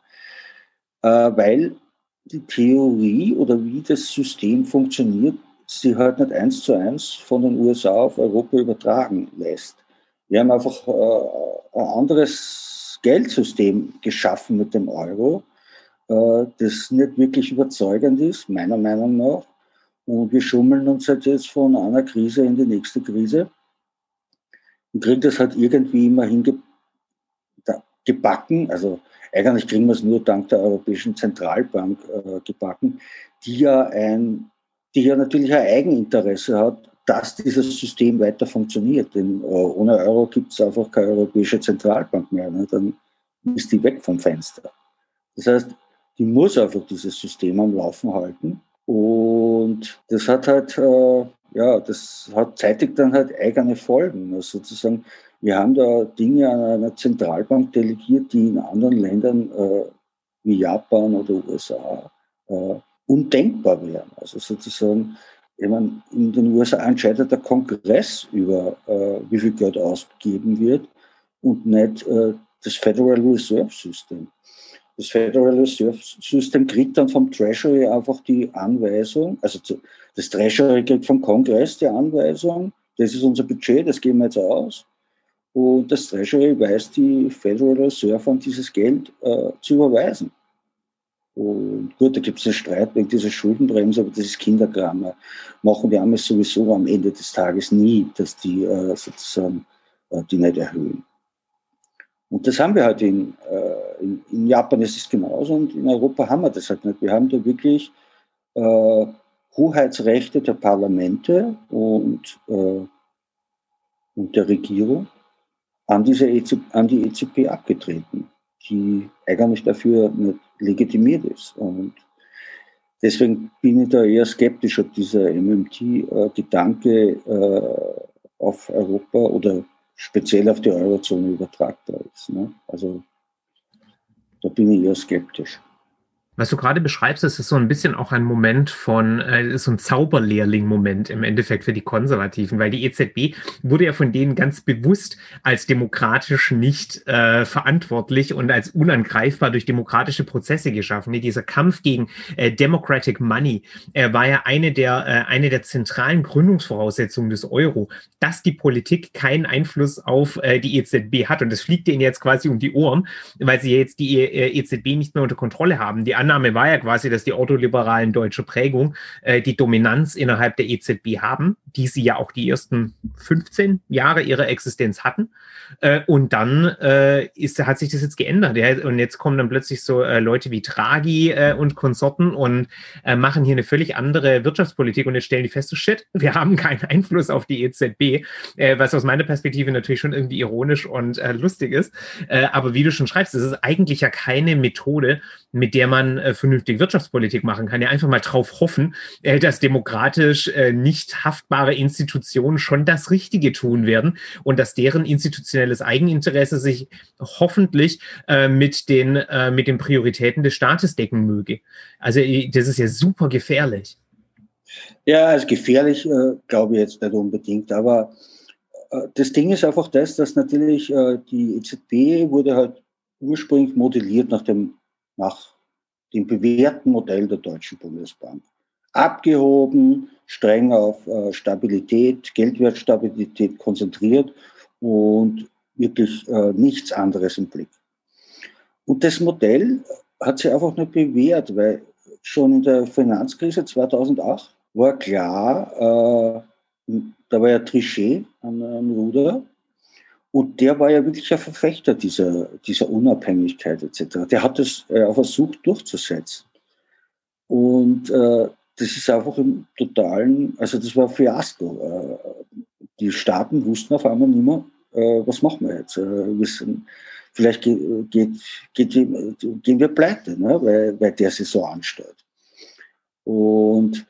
weil die Theorie oder wie das System funktioniert, sie halt nicht eins zu eins von den USA auf Europa übertragen lässt. Wir haben einfach ein anderes Geldsystem geschaffen mit dem Euro das nicht wirklich überzeugend ist, meiner Meinung nach. Und wir schummeln uns halt jetzt von einer Krise in die nächste Krise und kriegen das halt irgendwie immer hingebacken. Also eigentlich kriegen wir es nur dank der Europäischen Zentralbank äh, gebacken, die ja, ein, die ja natürlich ein Eigeninteresse hat, dass dieses System weiter funktioniert. Denn äh, ohne Euro gibt es einfach keine Europäische Zentralbank mehr. Ne? Dann ist die weg vom Fenster. Das heißt, die muss einfach dieses System am Laufen halten. Und das hat halt, äh, ja, das hat zeitig dann halt eigene Folgen. Also sozusagen, wir haben da Dinge an einer Zentralbank delegiert, die in anderen Ländern äh, wie Japan oder USA äh, undenkbar wären. Also sozusagen, ich meine, in den USA entscheidet der Kongress über, äh, wie viel Geld ausgegeben wird und nicht äh, das Federal Reserve System. Das Federal Reserve System kriegt dann vom Treasury einfach die Anweisung, also das Treasury kriegt vom Kongress die Anweisung, das ist unser Budget, das geben wir jetzt aus. Und das Treasury weist die Federal Reserve an, dieses Geld äh, zu überweisen. Und gut, da gibt es einen Streit wegen dieser Schuldenbremse, aber das ist Kinderkram. Machen die Amis sowieso am Ende des Tages nie, dass die äh, sozusagen äh, die nicht erhöhen. Und das haben wir halt in, äh, in, in, Japan ist es genauso und in Europa haben wir das halt nicht. Wir haben da wirklich äh, Hoheitsrechte der Parlamente und, äh, und der Regierung an, diese EZB, an die EZB abgetreten, die eigentlich dafür nicht legitimiert ist. Und deswegen bin ich da eher skeptisch, ob dieser MMT-Gedanke äh, auf Europa oder speziell auf die Eurozone übertragbar ist. Ne? Also da bin ich eher skeptisch. Was du gerade beschreibst, ist so ein bisschen auch ein Moment von, äh, so ein Zauberlehrling-Moment im Endeffekt für die Konservativen, weil die EZB wurde ja von denen ganz bewusst als demokratisch nicht äh, verantwortlich und als unangreifbar durch demokratische Prozesse geschaffen. Nee, dieser Kampf gegen äh, Democratic Money äh, war ja eine der, äh, eine der zentralen Gründungsvoraussetzungen des Euro, dass die Politik keinen Einfluss auf äh, die EZB hat. Und das fliegt denen jetzt quasi um die Ohren, weil sie jetzt die EZB nicht mehr unter Kontrolle haben. Die Annahme war ja quasi, dass die autoliberalen deutsche Prägung äh, die Dominanz innerhalb der EZB haben, die sie ja auch die ersten 15 Jahre ihrer Existenz hatten. Äh, und dann äh, ist, hat sich das jetzt geändert. Ja? Und jetzt kommen dann plötzlich so äh, Leute wie Draghi äh, und Konsorten und äh, machen hier eine völlig andere Wirtschaftspolitik und jetzt stellen die fest, so shit, wir haben keinen Einfluss auf die EZB, äh, was aus meiner Perspektive natürlich schon irgendwie ironisch und äh, lustig ist. Äh, aber wie du schon schreibst, das ist eigentlich ja keine Methode, mit der man äh, vernünftig Wirtschaftspolitik machen kann. Ja einfach mal drauf hoffen, äh, dass demokratisch äh, nicht haftbare Institutionen schon das Richtige tun werden und dass deren institutionelles Eigeninteresse sich hoffentlich äh, mit, den, äh, mit den Prioritäten des Staates decken möge. Also äh, das ist ja super gefährlich. Ja, also gefährlich äh, glaube ich jetzt nicht unbedingt, aber das Ding ist einfach das, dass natürlich die EZB wurde halt ursprünglich modelliert nach dem, nach dem bewährten Modell der Deutschen Bundesbank. abgehoben, streng auf äh, Stabilität, Geldwertstabilität konzentriert und wirklich äh, nichts anderes im Blick. Und das Modell hat sich einfach nicht bewährt, weil schon in der Finanzkrise 2008 war klar, äh, da war ja Trichet am, am Ruder und der war ja wirklich ein Verfechter dieser, dieser Unabhängigkeit etc. Der hat es äh, versucht durchzusetzen. Und äh, das ist einfach im totalen, also das war ein Fiasko. Äh, die Staaten wussten auf einmal nicht mehr, äh, was machen wir jetzt. Äh, wissen, vielleicht geht, geht, geht, gehen wir pleite, ne? weil, weil der sich so anstellt. Und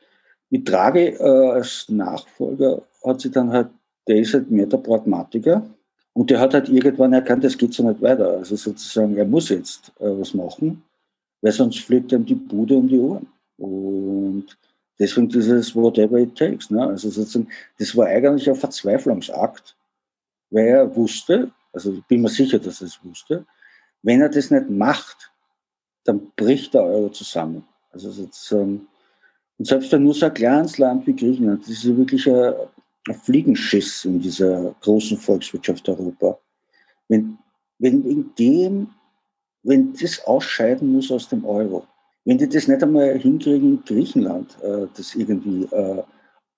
mit Draghi äh, als Nachfolger hat sich dann halt, der ist halt mehr der Pragmatiker und der hat halt irgendwann erkannt, das geht so nicht weiter. Also sozusagen, er muss jetzt äh, was machen, weil sonst fliegt ihm die Bude um die Ohren. Und deswegen dieses whatever it takes. Ne? Also sozusagen, das war eigentlich ein Verzweiflungsakt, weil er wusste, also ich bin mir sicher, dass er es wusste, wenn er das nicht macht, dann bricht der Euro zusammen. Also sozusagen, und selbst wenn nur so ein kleines Land wie Griechenland, das ist wirklich ein Fliegenschiss in dieser großen Volkswirtschaft Europa. Wenn, wenn in dem, wenn das ausscheiden muss aus dem Euro, wenn die das nicht einmal hinkriegen in Griechenland, äh, das irgendwie äh,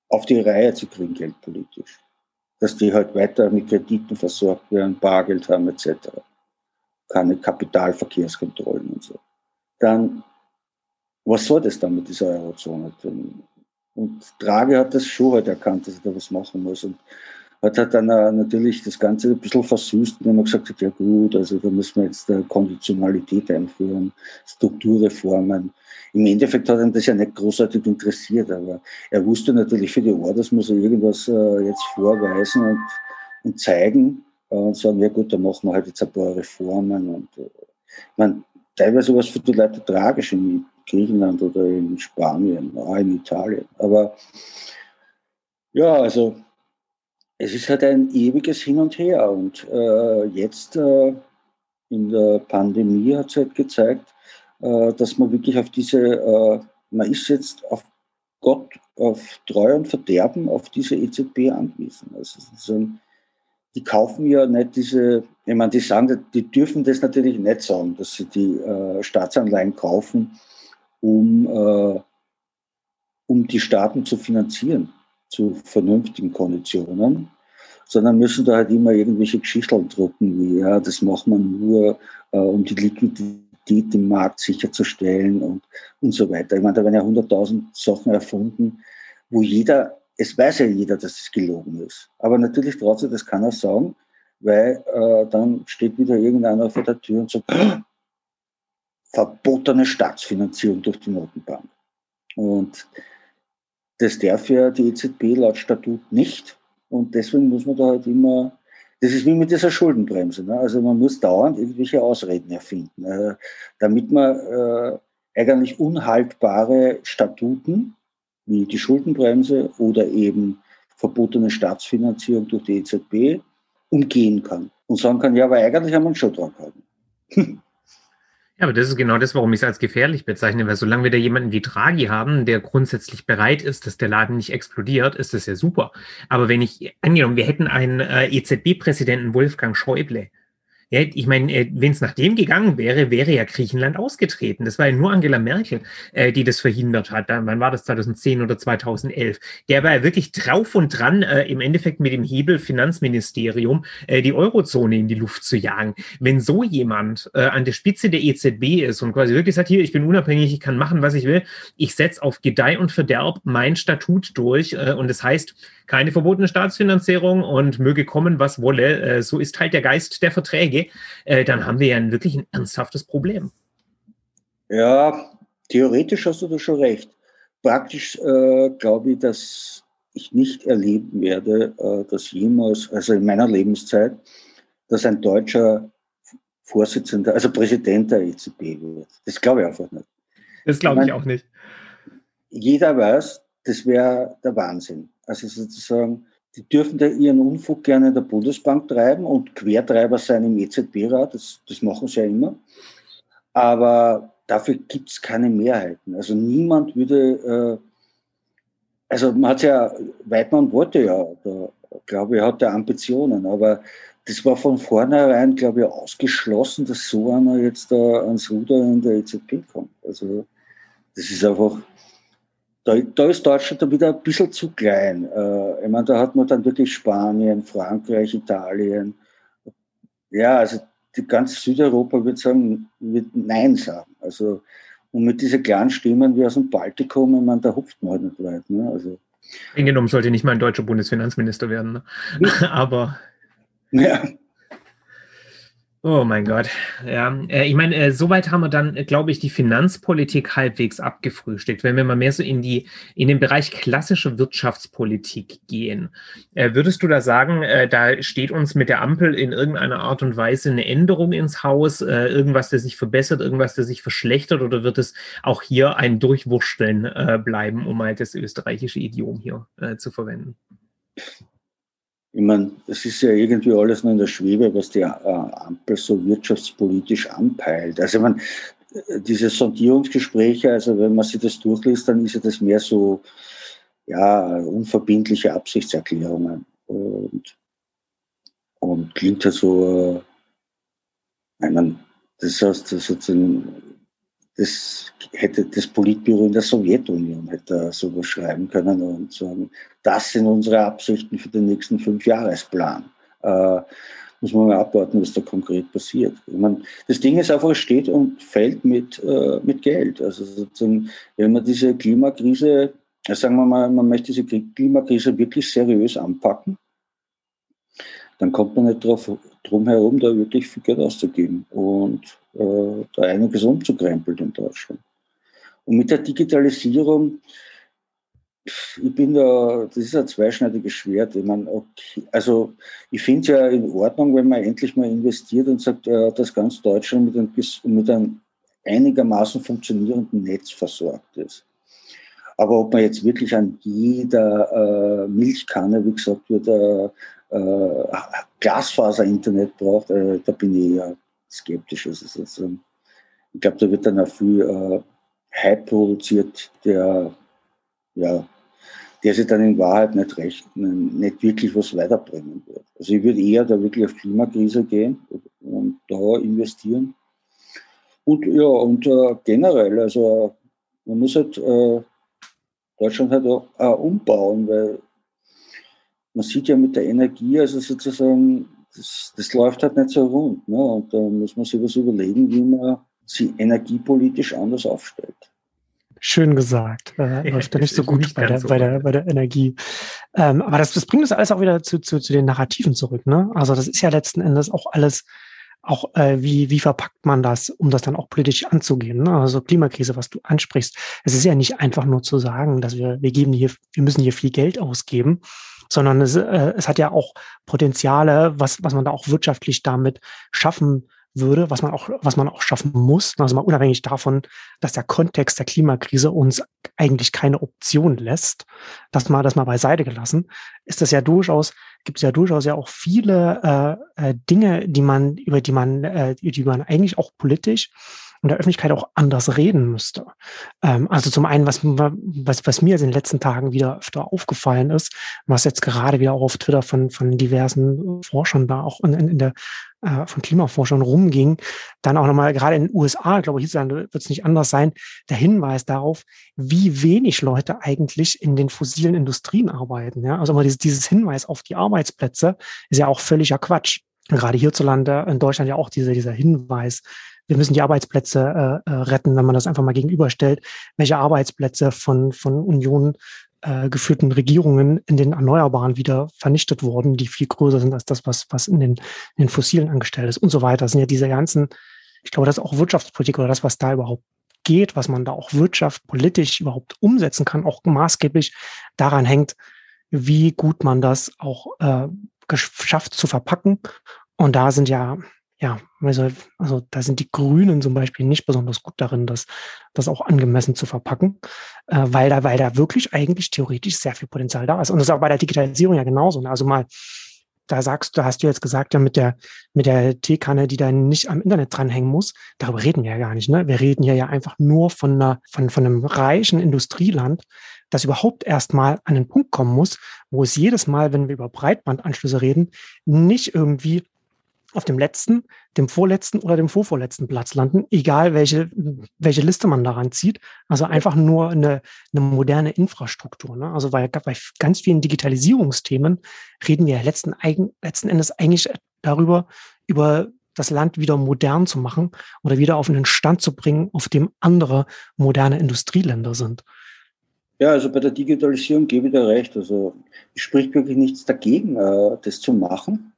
auf die Reihe zu kriegen, geldpolitisch, dass die halt weiter mit Krediten versorgt werden, Bargeld haben etc., keine Kapitalverkehrskontrollen und so, dann was soll das dann mit dieser Eurozone? Und Draghi hat das schon halt erkannt, dass er da was machen muss. Und hat dann natürlich das Ganze ein bisschen versüßt, indem er gesagt hat, ja gut, also da müssen wir jetzt Konditionalität einführen, Strukturreformen. Im Endeffekt hat ihn das ja nicht großartig interessiert, aber er wusste natürlich für die Orders muss er irgendwas äh, jetzt vorweisen und, und zeigen äh, und sagen, ja gut, dann machen wir halt jetzt ein paar Reformen und äh, ich meine, teilweise war es für die Leute tragisch in Griechenland oder in Spanien, auch in Italien. Aber ja, also es ist halt ein ewiges Hin und Her. Und äh, jetzt äh, in der Pandemie hat es halt gezeigt, äh, dass man wirklich auf diese, äh, man ist jetzt auf Gott, auf Treu und Verderben auf diese EZB angewiesen. Also sozusagen, die kaufen ja nicht diese, ich meine, die sagen, die dürfen das natürlich nicht sagen, dass sie die äh, Staatsanleihen kaufen, um, äh, um die Staaten zu finanzieren zu vernünftigen Konditionen, sondern müssen da halt immer irgendwelche Geschichten drucken, wie ja, das macht man nur, äh, um die Liquidität im Markt sicherzustellen und, und so weiter. Ich meine, da werden ja 100.000 Sachen erfunden, wo jeder es weiß ja jeder, dass es gelogen ist. Aber natürlich sich das keiner sagen, weil äh, dann steht wieder irgendeiner vor der Tür und sagt, verbotene Staatsfinanzierung durch die Notenbank. Und das darf ja die EZB laut Statut nicht. Und deswegen muss man da halt immer, das ist wie mit dieser Schuldenbremse. Ne? Also man muss dauernd irgendwelche Ausreden erfinden, äh, damit man äh, eigentlich unhaltbare Statuten wie die Schuldenbremse oder eben verbotene Staatsfinanzierung durch die EZB umgehen kann und sagen kann, ja, aber eigentlich haben wir einen schon dran gehalten. Ja, aber das ist genau das, warum ich es als gefährlich bezeichne, weil solange wir da jemanden wie Draghi haben, der grundsätzlich bereit ist, dass der Laden nicht explodiert, ist das ja super. Aber wenn ich, angenommen, wir hätten einen äh, EZB-Präsidenten Wolfgang Schäuble, ich meine, äh, wenn es nach dem gegangen wäre, wäre ja Griechenland ausgetreten. Das war ja nur Angela Merkel, äh, die das verhindert hat. Wann war das 2010 oder 2011? Der war ja wirklich drauf und dran, äh, im Endeffekt mit dem Hebel Finanzministerium äh, die Eurozone in die Luft zu jagen. Wenn so jemand äh, an der Spitze der EZB ist und quasi wirklich sagt, hier, ich bin unabhängig, ich kann machen, was ich will, ich setze auf Gedeih und Verderb mein Statut durch äh, und das heißt, keine verbotene Staatsfinanzierung und möge kommen, was wolle. Äh, so ist halt der Geist der Verträge. Äh, dann haben wir ja ein wirklich ein ernsthaftes Problem. Ja, theoretisch hast du da schon recht. Praktisch äh, glaube ich, dass ich nicht erleben werde, äh, dass jemals, also in meiner Lebenszeit, dass ein deutscher Vorsitzender, also Präsident der EZB wird. Das glaube ich einfach nicht. Das glaube ich, ich auch nicht. Jeder weiß, das wäre der Wahnsinn. Also sozusagen, die dürfen da ihren Unfug gerne in der Bundesbank treiben und Quertreiber sein im EZB-Rat, das, das machen sie ja immer. Aber dafür gibt es keine Mehrheiten. Also niemand würde also man hat ja, Weidmann wollte ja, da, glaube ich, hat er Ambitionen, aber das war von vornherein, glaube ich, ausgeschlossen, dass so einer jetzt da ans Ruder in der EZB kommt. Also das ist einfach, da, da ist Deutschland dann wieder ein bisschen zu klein. Äh, ich meine, da hat man dann wirklich Spanien, Frankreich, Italien. Ja, also die ganze Südeuropa wird sagen, wird Nein sagen. Also, und mit diesen kleinen Stimmen wie aus dem Baltikum, ich meine, da hupft man halt nicht weit. Ne? Also, Genommen sollte nicht mal ein deutscher Bundesfinanzminister werden. Ne? Aber. Ja. Oh mein Gott. Ja, äh, ich meine, äh, soweit haben wir dann, äh, glaube ich, die Finanzpolitik halbwegs abgefrühstückt. Wenn wir mal mehr so in die, in den Bereich klassische Wirtschaftspolitik gehen, äh, würdest du da sagen, äh, da steht uns mit der Ampel in irgendeiner Art und Weise eine Änderung ins Haus, irgendwas, das sich verbessert, irgendwas, das sich verschlechtert, oder wird es auch hier ein Durchwursteln bleiben, um halt das österreichische Idiom hier zu verwenden? Ich meine, es ist ja irgendwie alles nur in der Schwebe, was die äh, Ampel so wirtschaftspolitisch anpeilt. Also ich meine, diese Sondierungsgespräche, also wenn man sich das durchliest, dann ist ja das mehr so ja, unverbindliche Absichtserklärungen und, und klingt ja so, äh, ich meine, das heißt, das sozusagen das hätte das Politbüro in der Sowjetunion hätte sowas schreiben können und sagen, das sind unsere Absichten für den nächsten Fünfjahresplan. Äh, muss man mal abwarten, was da konkret passiert. Ich meine, das Ding ist einfach, es steht und fällt mit, äh, mit Geld. Also sozusagen, wenn man diese Klimakrise, sagen wir mal, man möchte diese Klimakrise wirklich seriös anpacken, dann kommt man nicht drauf, drum herum, da wirklich viel Geld auszugeben und äh, da einiges umzukrempeln in Deutschland. Und mit der Digitalisierung, ich bin da, das ist ein zweischneidiges Schwert. Ich meine, okay, also ich finde es ja in Ordnung, wenn man endlich mal investiert und sagt, äh, dass ganz Deutschland mit einem, mit einem einigermaßen funktionierenden Netz versorgt ist. Aber ob man jetzt wirklich an jeder äh, Milchkanne, wie gesagt wird, äh, Glasfaser-Internet braucht, äh, da bin ich ja skeptisch. Also, also, ich glaube, da wird dann auch viel äh, Hype produziert, der, ja, der sich dann in Wahrheit nicht recht, nicht wirklich was weiterbringen wird. Also ich würde eher da wirklich auf Klimakrise gehen und da investieren. Und ja, und äh, generell, also man muss halt äh, Deutschland halt auch, auch umbauen, weil man sieht ja mit der Energie, also sozusagen, das, das läuft halt nicht so rund. Ne? Und da muss man sich was überlegen, wie man sie energiepolitisch anders aufstellt. Schön gesagt. Äh, läuft ja nicht so gut nicht bei, der, so bei, der, bei der Energie. Ähm, aber das, das bringt uns alles auch wieder zu, zu, zu den Narrativen zurück. Ne? Also das ist ja letzten Endes auch alles auch äh, wie, wie verpackt man das, um das dann auch politisch anzugehen. Ne? Also Klimakrise, was du ansprichst. Es ist ja nicht einfach nur zu sagen, dass wir, wir geben hier, wir müssen hier viel Geld ausgeben, sondern es, äh, es hat ja auch Potenziale, was, was man da auch wirtschaftlich damit schaffen würde, was man auch, was man auch schaffen muss, also mal unabhängig davon, dass der Kontext der Klimakrise uns eigentlich keine Option lässt, das mal, das mal beiseite gelassen, ist das ja durchaus, gibt es ja durchaus ja auch viele äh, äh, Dinge, die man, über die man, äh, die man eigentlich auch politisch in der Öffentlichkeit auch anders reden müsste. Ähm, also zum einen, was, was, was mir in den letzten Tagen wieder öfter aufgefallen ist, was jetzt gerade wieder auch auf Twitter von, von diversen Forschern da auch in, in der äh, von Klimaforschern rumging, dann auch nochmal gerade in den USA, glaube ich, wird es nicht anders sein, der Hinweis darauf, wie wenig Leute eigentlich in den fossilen Industrien arbeiten. Ja? Also immer dieses, dieses Hinweis auf die Arbeitsplätze ist ja auch völliger Quatsch. Gerade hierzulande, in Deutschland ja auch dieser, dieser Hinweis, wir müssen die Arbeitsplätze äh, äh, retten, wenn man das einfach mal gegenüberstellt, welche Arbeitsplätze von, von Union äh, geführten Regierungen in den Erneuerbaren wieder vernichtet wurden, die viel größer sind als das, was, was in den, in den Fossilen angestellt ist und so weiter. Das sind ja diese ganzen, ich glaube, das ist auch Wirtschaftspolitik oder das, was da überhaupt geht, was man da auch wirtschaftspolitisch überhaupt umsetzen kann, auch maßgeblich daran hängt, wie gut man das auch äh, geschafft zu verpacken. Und da sind ja ja, also, also da sind die Grünen zum Beispiel nicht besonders gut darin, das, das auch angemessen zu verpacken, äh, weil da, weil da wirklich eigentlich theoretisch sehr viel Potenzial da ist. Und das ist auch bei der Digitalisierung ja genauso. Ne? Also mal, da sagst du, hast du jetzt gesagt, ja, mit der, mit der Teekanne, die da nicht am Internet dranhängen muss, darüber reden wir ja gar nicht. Ne? Wir reden hier ja einfach nur von einer, von, von einem reichen Industrieland, dass überhaupt erstmal an den Punkt kommen muss, wo es jedes Mal, wenn wir über Breitbandanschlüsse reden, nicht irgendwie auf dem letzten, dem vorletzten oder dem vorvorletzten Platz landen, egal welche, welche Liste man daran zieht. Also einfach nur eine, eine moderne Infrastruktur. Ne? Also bei, bei ganz vielen Digitalisierungsthemen reden wir letzten, letzten Endes eigentlich darüber, über das Land wieder modern zu machen oder wieder auf einen Stand zu bringen, auf dem andere moderne Industrieländer sind. Ja, also bei der Digitalisierung gebe ich dir recht. Also es spricht wirklich nichts dagegen, äh, das zu machen.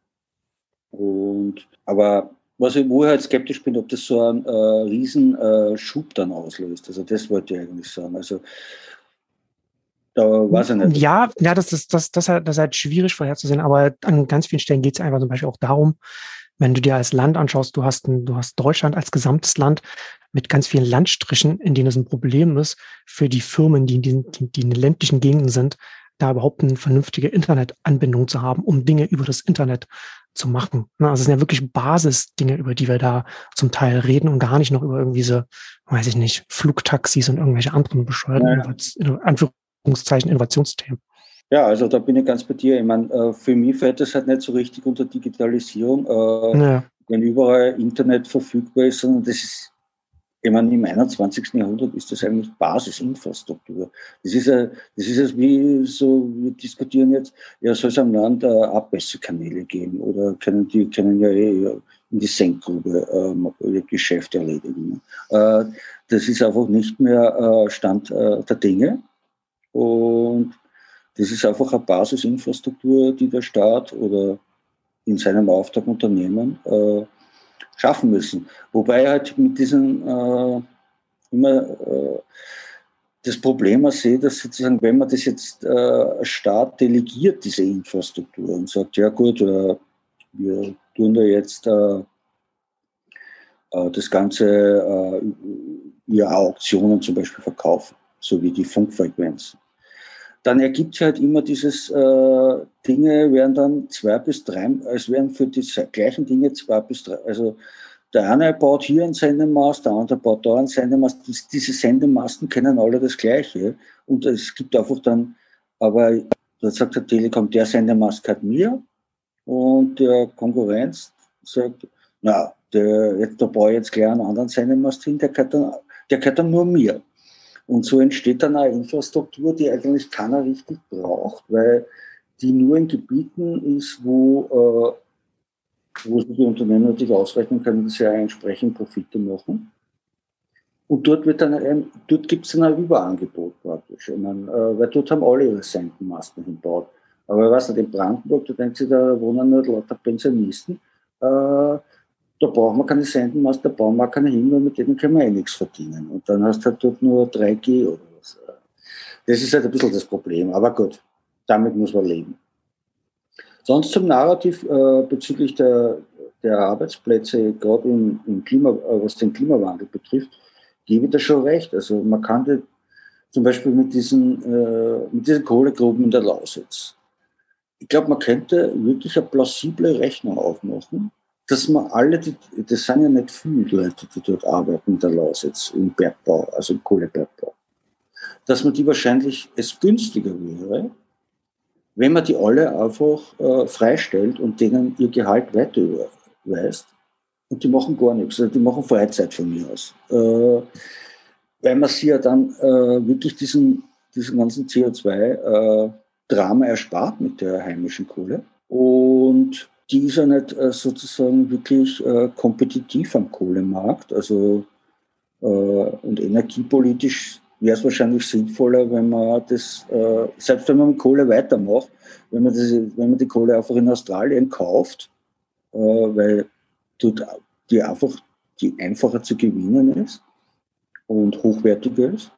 Und, aber was ich, wo ich halt skeptisch bin, ob das so einen äh, riesen äh, Schub dann auslöst. Also das wollte ich eigentlich sagen. Also da weiß ich nicht. Ja, ja, das ist das, das, das ist halt schwierig vorherzusehen, aber an ganz vielen Stellen geht es einfach zum Beispiel auch darum, wenn du dir als Land anschaust, du hast, ein, du hast Deutschland als gesamtes Land mit ganz vielen Landstrichen, in denen es ein Problem ist für die Firmen, die in, die, die in den ländlichen Gegenden sind, da überhaupt eine vernünftige Internetanbindung zu haben, um Dinge über das Internet zu machen. Also es sind ja wirklich Basisdinge, über die wir da zum Teil reden und gar nicht noch über irgendwie so, weiß ich nicht, Flugtaxis und irgendwelche anderen bescheuerten, ja. Anführungszeichen, Innovationsthemen. Ja, also da bin ich ganz bei dir. Ich meine, äh, für mich fällt das halt nicht so richtig unter Digitalisierung, äh, ja. wenn überall Internet verfügbar ist, sondern das ist ich meine, im 21. Jahrhundert ist das eigentlich Basisinfrastruktur. Das ist das ist wie so, wir diskutieren jetzt, ja, soll es am Land äh, Abwässerkanäle geben oder können die können ja eh in die Senkgrube ähm, ihr erledigen. Äh, das ist einfach nicht mehr äh, Stand äh, der Dinge. Und das ist einfach eine Basisinfrastruktur, die der Staat oder in seinem Auftrag Unternehmen äh, schaffen müssen. Wobei halt mit diesen äh, immer äh, das Problem sehe, dass sozusagen, wenn man das jetzt äh, Staat delegiert, diese Infrastruktur und sagt, ja gut, äh, wir tun da jetzt äh, äh, das Ganze äh, via Auktionen zum Beispiel verkaufen, so wie die Funkfrequenzen dann ergibt sich halt immer dieses äh, Dinge werden dann zwei bis drei, es werden für die gleichen Dinge zwei bis drei, also der eine baut hier einen Sendemast, der andere baut da einen Sendemast. Diese Sendemasten kennen alle das Gleiche. Und es gibt einfach dann, aber da sagt der Telekom, der Sendemast gehört mir. Und der Konkurrenz sagt, na, der, jetzt, da baue ich jetzt gleich einen anderen Sendemast hin, der gehört dann, der gehört dann nur mir. Und so entsteht dann eine Infrastruktur, die eigentlich keiner richtig braucht, weil die nur in Gebieten ist, wo, äh, wo die Unternehmen natürlich ausrechnen können, dass sie entsprechend Profite machen. Und dort wird dann ein, dort gibt es dann ein Überangebot praktisch. Meine, äh, weil dort haben alle ihre Sendenmasten hinbaut. Aber weiß nicht, in Brandenburg, da denkt sich, da wohnen nicht lauter Pensionisten. Äh, da brauchen wir keine Sendenmast, da bauen wir keine hin, weil mit denen können wir eh nichts verdienen. Und dann hast du halt dort nur 3G oder was. Das ist halt ein bisschen das Problem. Aber gut, damit muss man leben. Sonst zum Narrativ äh, bezüglich der, der Arbeitsplätze, gerade im, im Klima, äh, was den Klimawandel betrifft, gebe ich da schon recht. Also man kann zum Beispiel mit diesen, äh, mit diesen Kohlegruben in der Lausitz. Ich glaube, man könnte wirklich eine plausible Rechnung aufmachen, dass man alle, die, das sind ja nicht viele Leute, die dort arbeiten in der Lausitz, im Bergbau, also im Kohlebergbau, dass man die wahrscheinlich es günstiger wäre, wenn man die alle einfach äh, freistellt und denen ihr Gehalt weiter überweist. Und die machen gar nichts, also die machen Freizeit von mir aus. Äh, weil man sie ja dann äh, wirklich diesen, diesen ganzen CO2-Drama äh, erspart mit der heimischen Kohle. Und die ist ja nicht äh, sozusagen wirklich äh, kompetitiv am Kohlemarkt. Also äh, und energiepolitisch wäre es wahrscheinlich sinnvoller, wenn man das, selbst wenn man mit Kohle weitermacht, wenn man, das, wenn man die Kohle einfach in Australien kauft, weil dort die einfach die einfacher zu gewinnen ist und hochwertiger ist.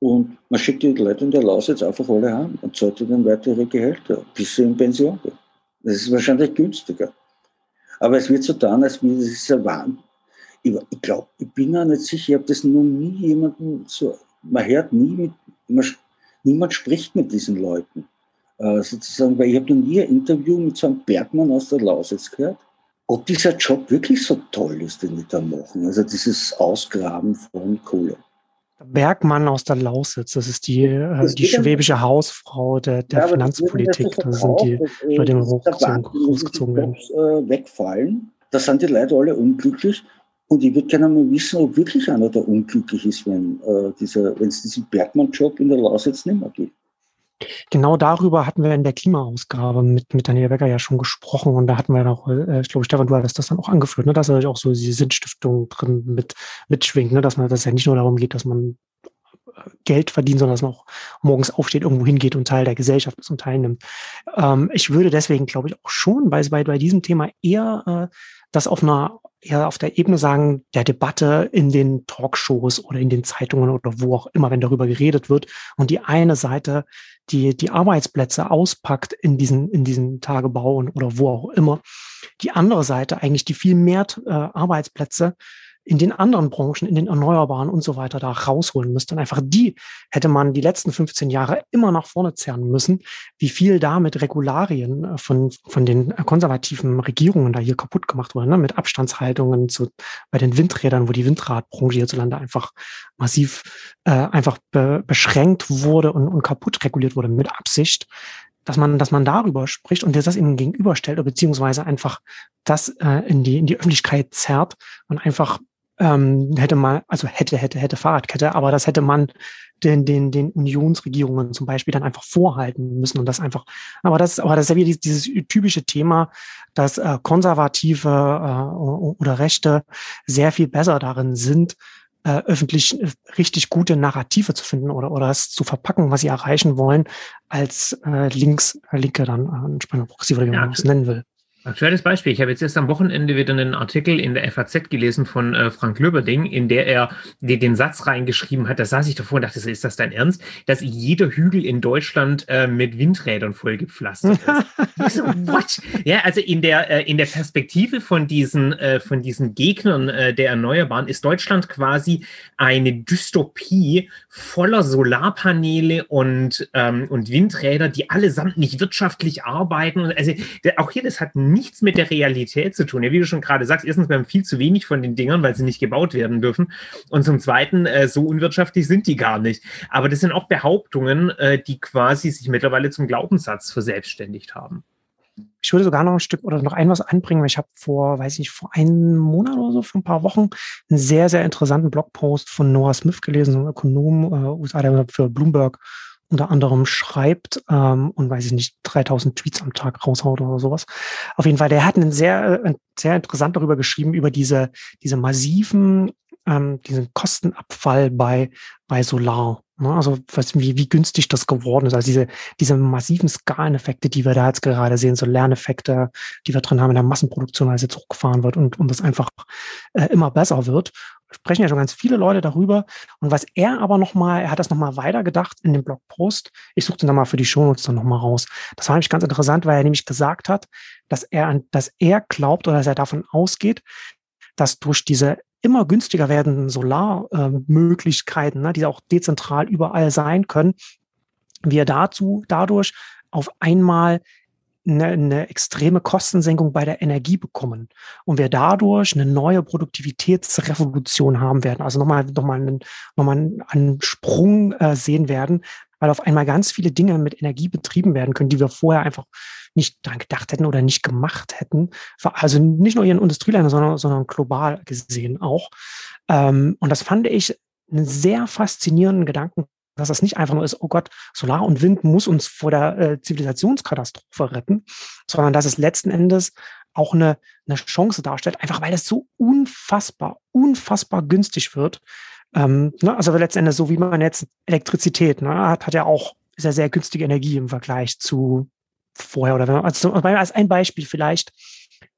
Und man schickt die Leute in der Laus jetzt einfach alle heim und zahlt ihnen weitere Gehälter, bis sie in Pension gehen. Das ist wahrscheinlich günstiger. Aber es wird so getan, als ist ein Wahn. Ich, glaube, ich bin auch nicht sicher, ich habe das noch nie jemanden so, man hört nie mit, man, niemand spricht mit diesen Leuten. Äh, sozusagen, weil ich habe noch nie ein Interview mit so einem Bergmann aus der Lausitz gehört, ob dieser Job wirklich so toll ist, den die da machen. Also dieses Ausgraben von Kohle. Bergmann aus der Lausitz, das ist die, äh, die schwäbische Hausfrau der, der ja, Finanzpolitik. Das, das sind die äh, Leute, die hochgezogen, hochgezogen werden. Äh, wegfallen. Da sind die Leute alle unglücklich. Und ich würde gerne mal wissen, ob wirklich einer da unglücklich ist, wenn äh, es diesen Bergmann-Job in der Lausitz nicht mehr gibt. Genau darüber hatten wir in der Klimaausgabe mit, mit Daniel Becker ja schon gesprochen und da hatten wir auch, äh, ich glaube, Stefan, du hattest das dann auch angeführt, ne, dass natürlich auch so diese Sinnstiftung drin mit, mitschwingt, ne, dass man, dass es ja nicht nur darum geht, dass man äh, Geld verdient, sondern dass man auch morgens aufsteht, irgendwo hingeht und Teil der Gesellschaft ist und teilnimmt. Ähm, ich würde deswegen, glaube ich, auch schon bei, bei, bei diesem Thema eher äh, das auf einer ja auf der Ebene sagen, der Debatte in den Talkshows oder in den Zeitungen oder wo auch immer, wenn darüber geredet wird und die eine Seite die, die Arbeitsplätze auspackt in diesen, in diesen Tagebau oder wo auch immer, die andere Seite eigentlich die viel mehr äh, Arbeitsplätze in den anderen Branchen, in den Erneuerbaren und so weiter da rausholen müsste. Und einfach die hätte man die letzten 15 Jahre immer nach vorne zerren müssen, wie viel da mit Regularien äh, von, von den konservativen Regierungen da hier kaputt gemacht wurde, ne? mit Abstandshaltungen zu, bei den Windrädern, wo die Windradbranche hierzulande einfach massiv äh, einfach be beschränkt wurde und, und kaputt reguliert wurde mit Absicht dass man, dass man darüber spricht und das ihnen gegenüberstellt beziehungsweise einfach das äh, in die in die Öffentlichkeit zerrt und einfach ähm, hätte man, also hätte, hätte, hätte Fahrradkette, aber das hätte man den, den, den Unionsregierungen zum Beispiel dann einfach vorhalten müssen und das einfach, aber das, aber das ist ja wieder dieses, typische Thema, dass äh, Konservative äh, oder Rechte sehr viel besser darin sind, äh, öffentlich äh, richtig gute Narrative zu finden oder, oder es zu verpacken, was sie erreichen wollen, als äh, links, äh, Linke dann, äh, entsprechend progressiv oder wie man es nennen will. Aktuelles Beispiel. Ich habe jetzt erst am Wochenende wieder einen Artikel in der FAZ gelesen von äh, Frank Löberding, in der er die, den Satz reingeschrieben hat, da saß ich davor und dachte, ist das dein Ernst, dass jeder Hügel in Deutschland äh, mit Windrädern vollgepflastert ist. so, what? Ja, also in der, äh, in der Perspektive von diesen, äh, von diesen Gegnern äh, der Erneuerbaren ist Deutschland quasi eine Dystopie voller Solarpaneele und, ähm, und Windräder, die allesamt nicht wirtschaftlich arbeiten. Also auch hier, das hat nichts mit der Realität zu tun. Ja, wie du schon gerade sagst, erstens, wir haben viel zu wenig von den Dingern, weil sie nicht gebaut werden dürfen. Und zum Zweiten, äh, so unwirtschaftlich sind die gar nicht. Aber das sind auch Behauptungen, äh, die quasi sich mittlerweile zum Glaubenssatz verselbstständigt haben. Ich würde sogar noch ein Stück oder noch ein was anbringen, ich habe vor, weiß ich vor einem Monat oder so, vor ein paar Wochen, einen sehr, sehr interessanten Blogpost von Noah Smith gelesen, einem Ökonom, äh, USA, der für Bloomberg unter anderem schreibt ähm, und weiß ich nicht, 3000 Tweets am Tag raushaut oder sowas. Auf jeden Fall, der hat einen sehr, äh, sehr interessant darüber geschrieben, über diese, diese massiven, ähm, diesen Kostenabfall bei, bei Solar. Ne? Also was, wie, wie günstig das geworden ist. Also diese, diese massiven Skaleneffekte, die wir da jetzt gerade sehen, so Lerneffekte, die wir drin haben in der Massenproduktion, als jetzt hochgefahren wird und, und das einfach äh, immer besser wird sprechen ja schon ganz viele Leute darüber. Und was er aber nochmal, er hat das nochmal weitergedacht in dem Blogpost. Ich suche den dann mal für die Shownotes dann nochmal raus. Das war nämlich ganz interessant, weil er nämlich gesagt hat, dass er, dass er glaubt oder dass er davon ausgeht, dass durch diese immer günstiger werdenden Solarmöglichkeiten, äh, ne, die auch dezentral überall sein können, wir dazu dadurch auf einmal eine, eine extreme Kostensenkung bei der Energie bekommen und wir dadurch eine neue Produktivitätsrevolution haben werden, also nochmal nochmal einen, nochmal einen Sprung äh, sehen werden, weil auf einmal ganz viele Dinge mit Energie betrieben werden können, die wir vorher einfach nicht daran gedacht hätten oder nicht gemacht hätten. Also nicht nur in Industrieländern, sondern, sondern global gesehen auch. Ähm, und das fand ich einen sehr faszinierenden Gedanken dass das nicht einfach nur ist, oh Gott, Solar und Wind muss uns vor der äh, Zivilisationskatastrophe retten, sondern dass es letzten Endes auch eine, eine Chance darstellt, einfach weil es so unfassbar, unfassbar günstig wird. Ähm, ne? Also letzten Endes, so wie man jetzt Elektrizität ne, hat, hat ja auch sehr, sehr günstige Energie im Vergleich zu vorher. Oder wenn man, also als ein Beispiel vielleicht,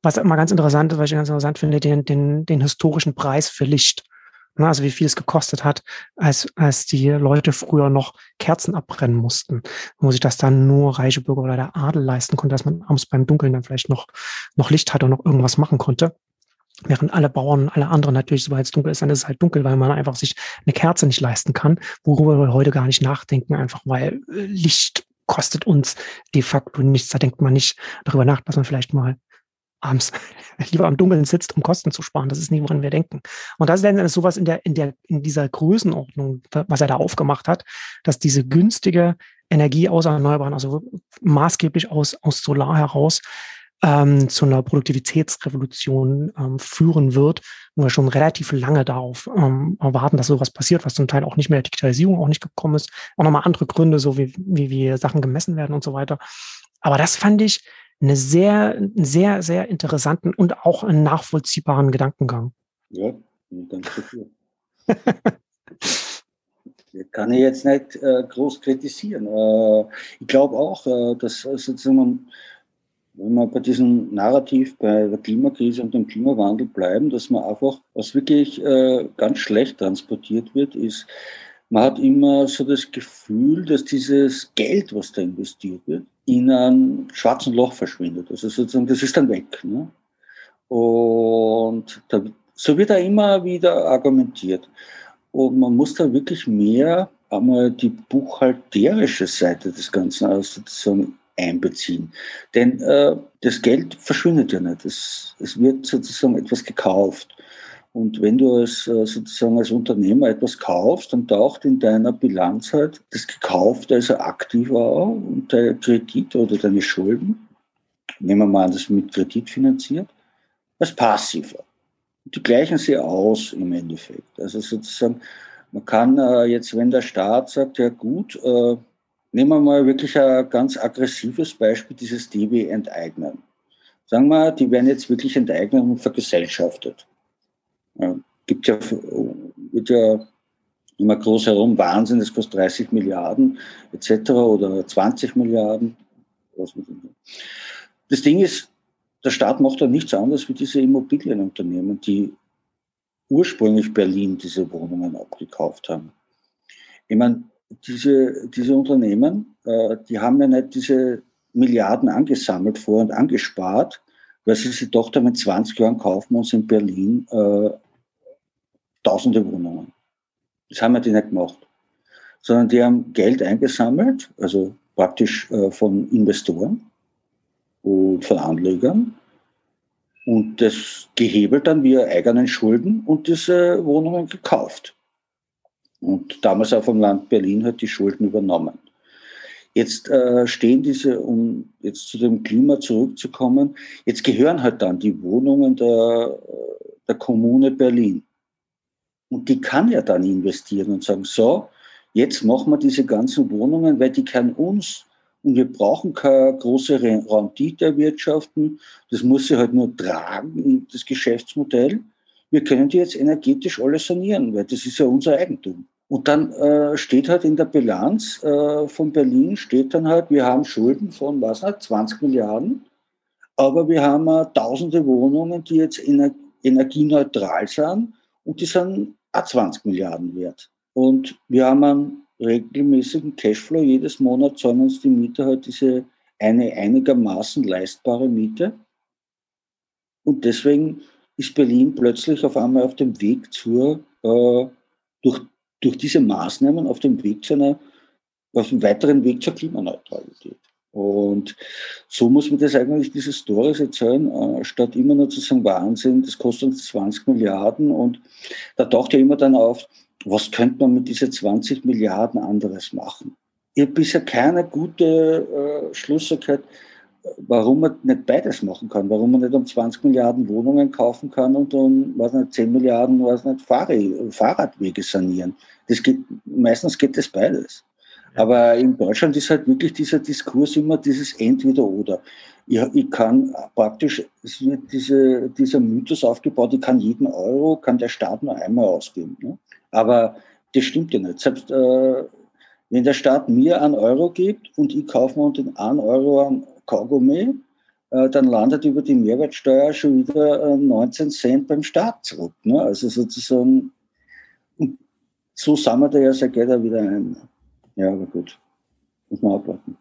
was immer ganz interessant ist, was ich ganz interessant finde, den, den, den historischen Preis für Licht. Ne, also wie viel es gekostet hat, als, als die Leute früher noch Kerzen abbrennen mussten, wo sich das dann nur reiche Bürger oder der Adel leisten konnte, dass man abends beim Dunkeln dann vielleicht noch, noch Licht hatte und noch irgendwas machen konnte. Während alle Bauern, alle anderen natürlich, sobald es dunkel ist, dann ist es halt dunkel, weil man einfach sich eine Kerze nicht leisten kann, worüber wir heute gar nicht nachdenken, einfach weil äh, Licht kostet uns de facto nichts. Da denkt man nicht darüber nach, dass man vielleicht mal abends lieber am Dunkeln sitzt, um Kosten zu sparen. Das ist nicht, woran wir denken. Und das ist dann sowas in der, in der, in dieser Größenordnung, was er da aufgemacht hat, dass diese günstige Energie aus Erneuerbaren, also maßgeblich aus, aus Solar heraus, ähm, zu einer Produktivitätsrevolution ähm, führen wird, wo wir schon relativ lange darauf ähm, erwarten, dass sowas passiert, was zum Teil auch nicht mehr Digitalisierung auch nicht gekommen ist. Auch nochmal andere Gründe, so wie, wie, wie Sachen gemessen werden und so weiter. Aber das fand ich eine sehr, sehr, sehr interessanten und auch einen nachvollziehbaren Gedankengang. Ja, ganz dafür. kann ich jetzt nicht äh, groß kritisieren. Äh, ich glaube auch, äh, dass sozusagen wenn wir bei diesem Narrativ bei der Klimakrise und dem Klimawandel bleiben, dass man einfach, was wirklich äh, ganz schlecht transportiert wird, ist, man hat immer so das Gefühl, dass dieses Geld, was da investiert wird, in einem schwarzen Loch verschwindet. Also sozusagen, das ist dann weg. Ne? Und da, so wird da immer wieder argumentiert. Und man muss da wirklich mehr einmal die buchhalterische Seite des Ganzen also sozusagen einbeziehen. Denn äh, das Geld verschwindet ja nicht. Es, es wird sozusagen etwas gekauft. Und wenn du als, äh, sozusagen als Unternehmer etwas kaufst, dann taucht in deiner Bilanz halt das Gekaufte also aktiver und der Kredit oder deine Schulden, nehmen wir mal an, das mit Kredit finanziert, als passiver. Die gleichen sie aus im Endeffekt. Also sozusagen, man kann äh, jetzt, wenn der Staat sagt, ja gut, äh, Nehmen wir mal wirklich ein ganz aggressives Beispiel, dieses DB enteignen. Sagen wir, die werden jetzt wirklich enteignet und vergesellschaftet. Gibt ja, wird ja immer groß herum, Wahnsinn, das kostet 30 Milliarden etc. oder 20 Milliarden. Das Ding ist, der Staat macht da nichts anderes wie diese Immobilienunternehmen, die ursprünglich Berlin diese Wohnungen abgekauft haben. Ich meine, diese, diese Unternehmen, äh, die haben ja nicht diese Milliarden angesammelt vor und angespart, weil sie sich doch damit 20 Jahren kaufen uns in Berlin äh, tausende Wohnungen. Das haben wir die nicht gemacht. Sondern die haben Geld eingesammelt, also praktisch äh, von Investoren und von Anlegern und das gehebelt dann via eigenen Schulden und diese Wohnungen gekauft und damals auch vom Land Berlin hat die Schulden übernommen. Jetzt äh, stehen diese, um jetzt zu dem Klima zurückzukommen, jetzt gehören halt dann die Wohnungen der, der Kommune Berlin. Und die kann ja dann investieren und sagen, so, jetzt machen wir diese ganzen Wohnungen, weil die kennen uns und wir brauchen keine große Rendite erwirtschaften. Das muss sie halt nur tragen, das Geschäftsmodell. Wir können die jetzt energetisch alle sanieren, weil das ist ja unser Eigentum. Und dann äh, steht halt in der Bilanz äh, von Berlin, steht dann halt, wir haben Schulden von, was nicht, 20 Milliarden, aber wir haben äh, tausende Wohnungen, die jetzt ener energieneutral sind und die sind auch 20 Milliarden wert. Und wir haben einen regelmäßigen Cashflow, jedes Monat zahlen uns die Mieter halt diese eine einigermaßen leistbare Miete. Und deswegen ist Berlin plötzlich auf einmal auf dem Weg zur, äh, durch durch diese Maßnahmen auf dem Weg zu einer, auf dem weiteren Weg zur Klimaneutralität. Und so muss man das eigentlich, diese Stories erzählen, äh, statt immer nur zu sagen, Wahnsinn, das kostet uns 20 Milliarden. Und da taucht ja immer dann auf, was könnte man mit diesen 20 Milliarden anderes machen? Ich habe bisher keine gute äh, Schlusserkeit, warum man nicht beides machen kann, warum man nicht um 20 Milliarden Wohnungen kaufen kann und um was nicht, 10 Milliarden was nicht, Fahrradwege sanieren. Das geht, meistens geht das beides. Aber in Deutschland ist halt wirklich dieser Diskurs immer dieses Entweder-Oder. Ich, ich, kann praktisch, es wird diese, dieser Mythos aufgebaut, ich kann jeden Euro, kann der Staat nur einmal ausgeben. Ne? Aber das stimmt ja nicht. Selbst äh, wenn der Staat mir einen Euro gibt und ich kaufe mir den einen Euro an Kaugummi, äh, dann landet über die Mehrwertsteuer schon wieder äh, 19 Cent beim Staat zurück. Ne? Also sozusagen, so sammelt er ja sein Geld wieder ein. Ja, aber gut. Muss man abwarten.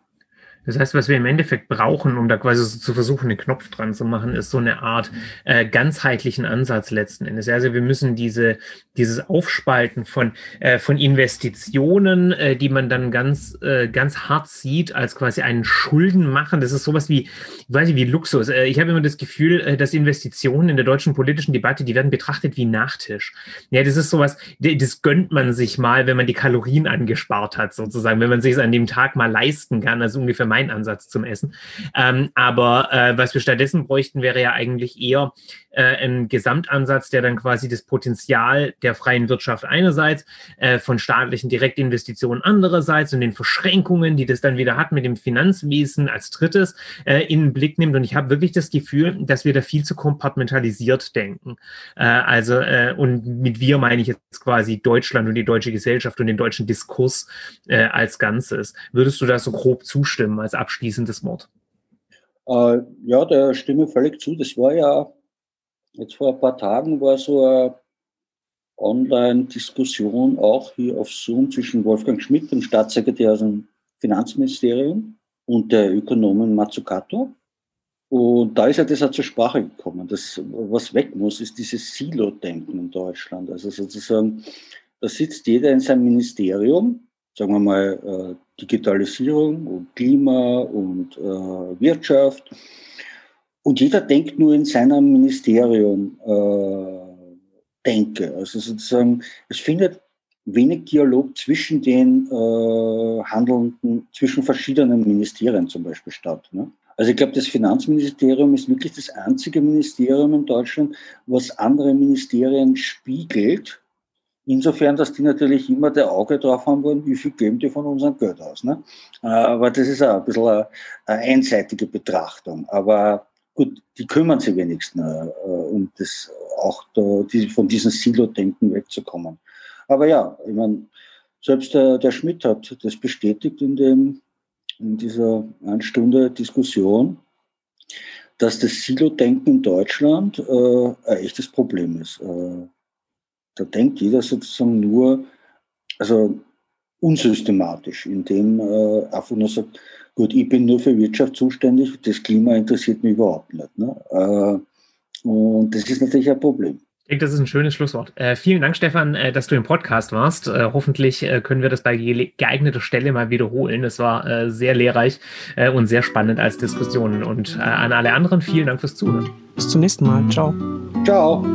Das heißt, was wir im Endeffekt brauchen, um da quasi so zu versuchen, einen Knopf dran zu machen, ist so eine Art äh, ganzheitlichen Ansatz letzten Endes. Also wir müssen diese, dieses Aufspalten von, äh, von Investitionen, äh, die man dann ganz, äh, ganz hart sieht, als quasi einen Schulden machen. Das ist sowas wie, ich weiß nicht, wie Luxus. Äh, ich habe immer das Gefühl, äh, dass Investitionen in der deutschen politischen Debatte, die werden betrachtet wie Nachtisch. Ja, das ist sowas, das gönnt man sich mal, wenn man die Kalorien angespart hat, sozusagen, wenn man sich es an dem Tag mal leisten kann. Also ungefähr mein Ansatz zum Essen. Ähm, aber äh, was wir stattdessen bräuchten, wäre ja eigentlich eher äh, ein Gesamtansatz, der dann quasi das Potenzial der freien Wirtschaft einerseits, äh, von staatlichen Direktinvestitionen andererseits und den Verschränkungen, die das dann wieder hat mit dem Finanzwesen als drittes, äh, in den Blick nimmt. Und ich habe wirklich das Gefühl, dass wir da viel zu kompartmentalisiert denken. Äh, also, äh, und mit wir meine ich jetzt quasi Deutschland und die deutsche Gesellschaft und den deutschen Diskurs als Ganzes. Würdest du da so grob zustimmen als abschließendes Wort? Äh, ja, da stimme ich völlig zu. Das war ja, jetzt vor ein paar Tagen war so eine Online-Diskussion auch hier auf Zoom zwischen Wolfgang Schmidt, dem Staatssekretär aus dem Finanzministerium, und der Ökonomin Mazzucato. Und da ist ja das auch zur Sprache gekommen. Das, was weg muss, ist dieses Silo-Denken in Deutschland. Also sozusagen, da sitzt jeder in seinem Ministerium sagen wir mal, äh, Digitalisierung und Klima und äh, Wirtschaft. Und jeder denkt nur in seinem Ministerium äh, Denke. Also sozusagen, es findet wenig Dialog zwischen den äh, Handelnden, zwischen verschiedenen Ministerien zum Beispiel statt. Ne? Also ich glaube, das Finanzministerium ist wirklich das einzige Ministerium in Deutschland, was andere Ministerien spiegelt Insofern, dass die natürlich immer der Auge drauf haben wollen, wie viel geben die von unserem Geld aus. Ne? Äh, aber das ist auch ein bisschen eine, eine einseitige Betrachtung. Aber gut, die kümmern sich wenigstens äh, um das auch da, von diesem Silo-Denken wegzukommen. Aber ja, ich meine, selbst der, der Schmidt hat das bestätigt in, dem, in dieser ein Stunde Diskussion, dass das Silo-Denken in Deutschland äh, ein echtes Problem ist. Äh, da denkt jeder sozusagen nur, also unsystematisch, indem äh, einfach nur sagt, gut, ich bin nur für Wirtschaft zuständig, das Klima interessiert mich überhaupt nicht. Ne? Äh, und das ist natürlich ein Problem. Ich denke, das ist ein schönes Schlusswort. Äh, vielen Dank, Stefan, äh, dass du im Podcast warst. Äh, hoffentlich äh, können wir das bei geeigneter Stelle mal wiederholen. Es war äh, sehr lehrreich äh, und sehr spannend als Diskussion. Und an alle anderen vielen Dank fürs Zuhören. Bis zum nächsten Mal. Ciao. Ciao.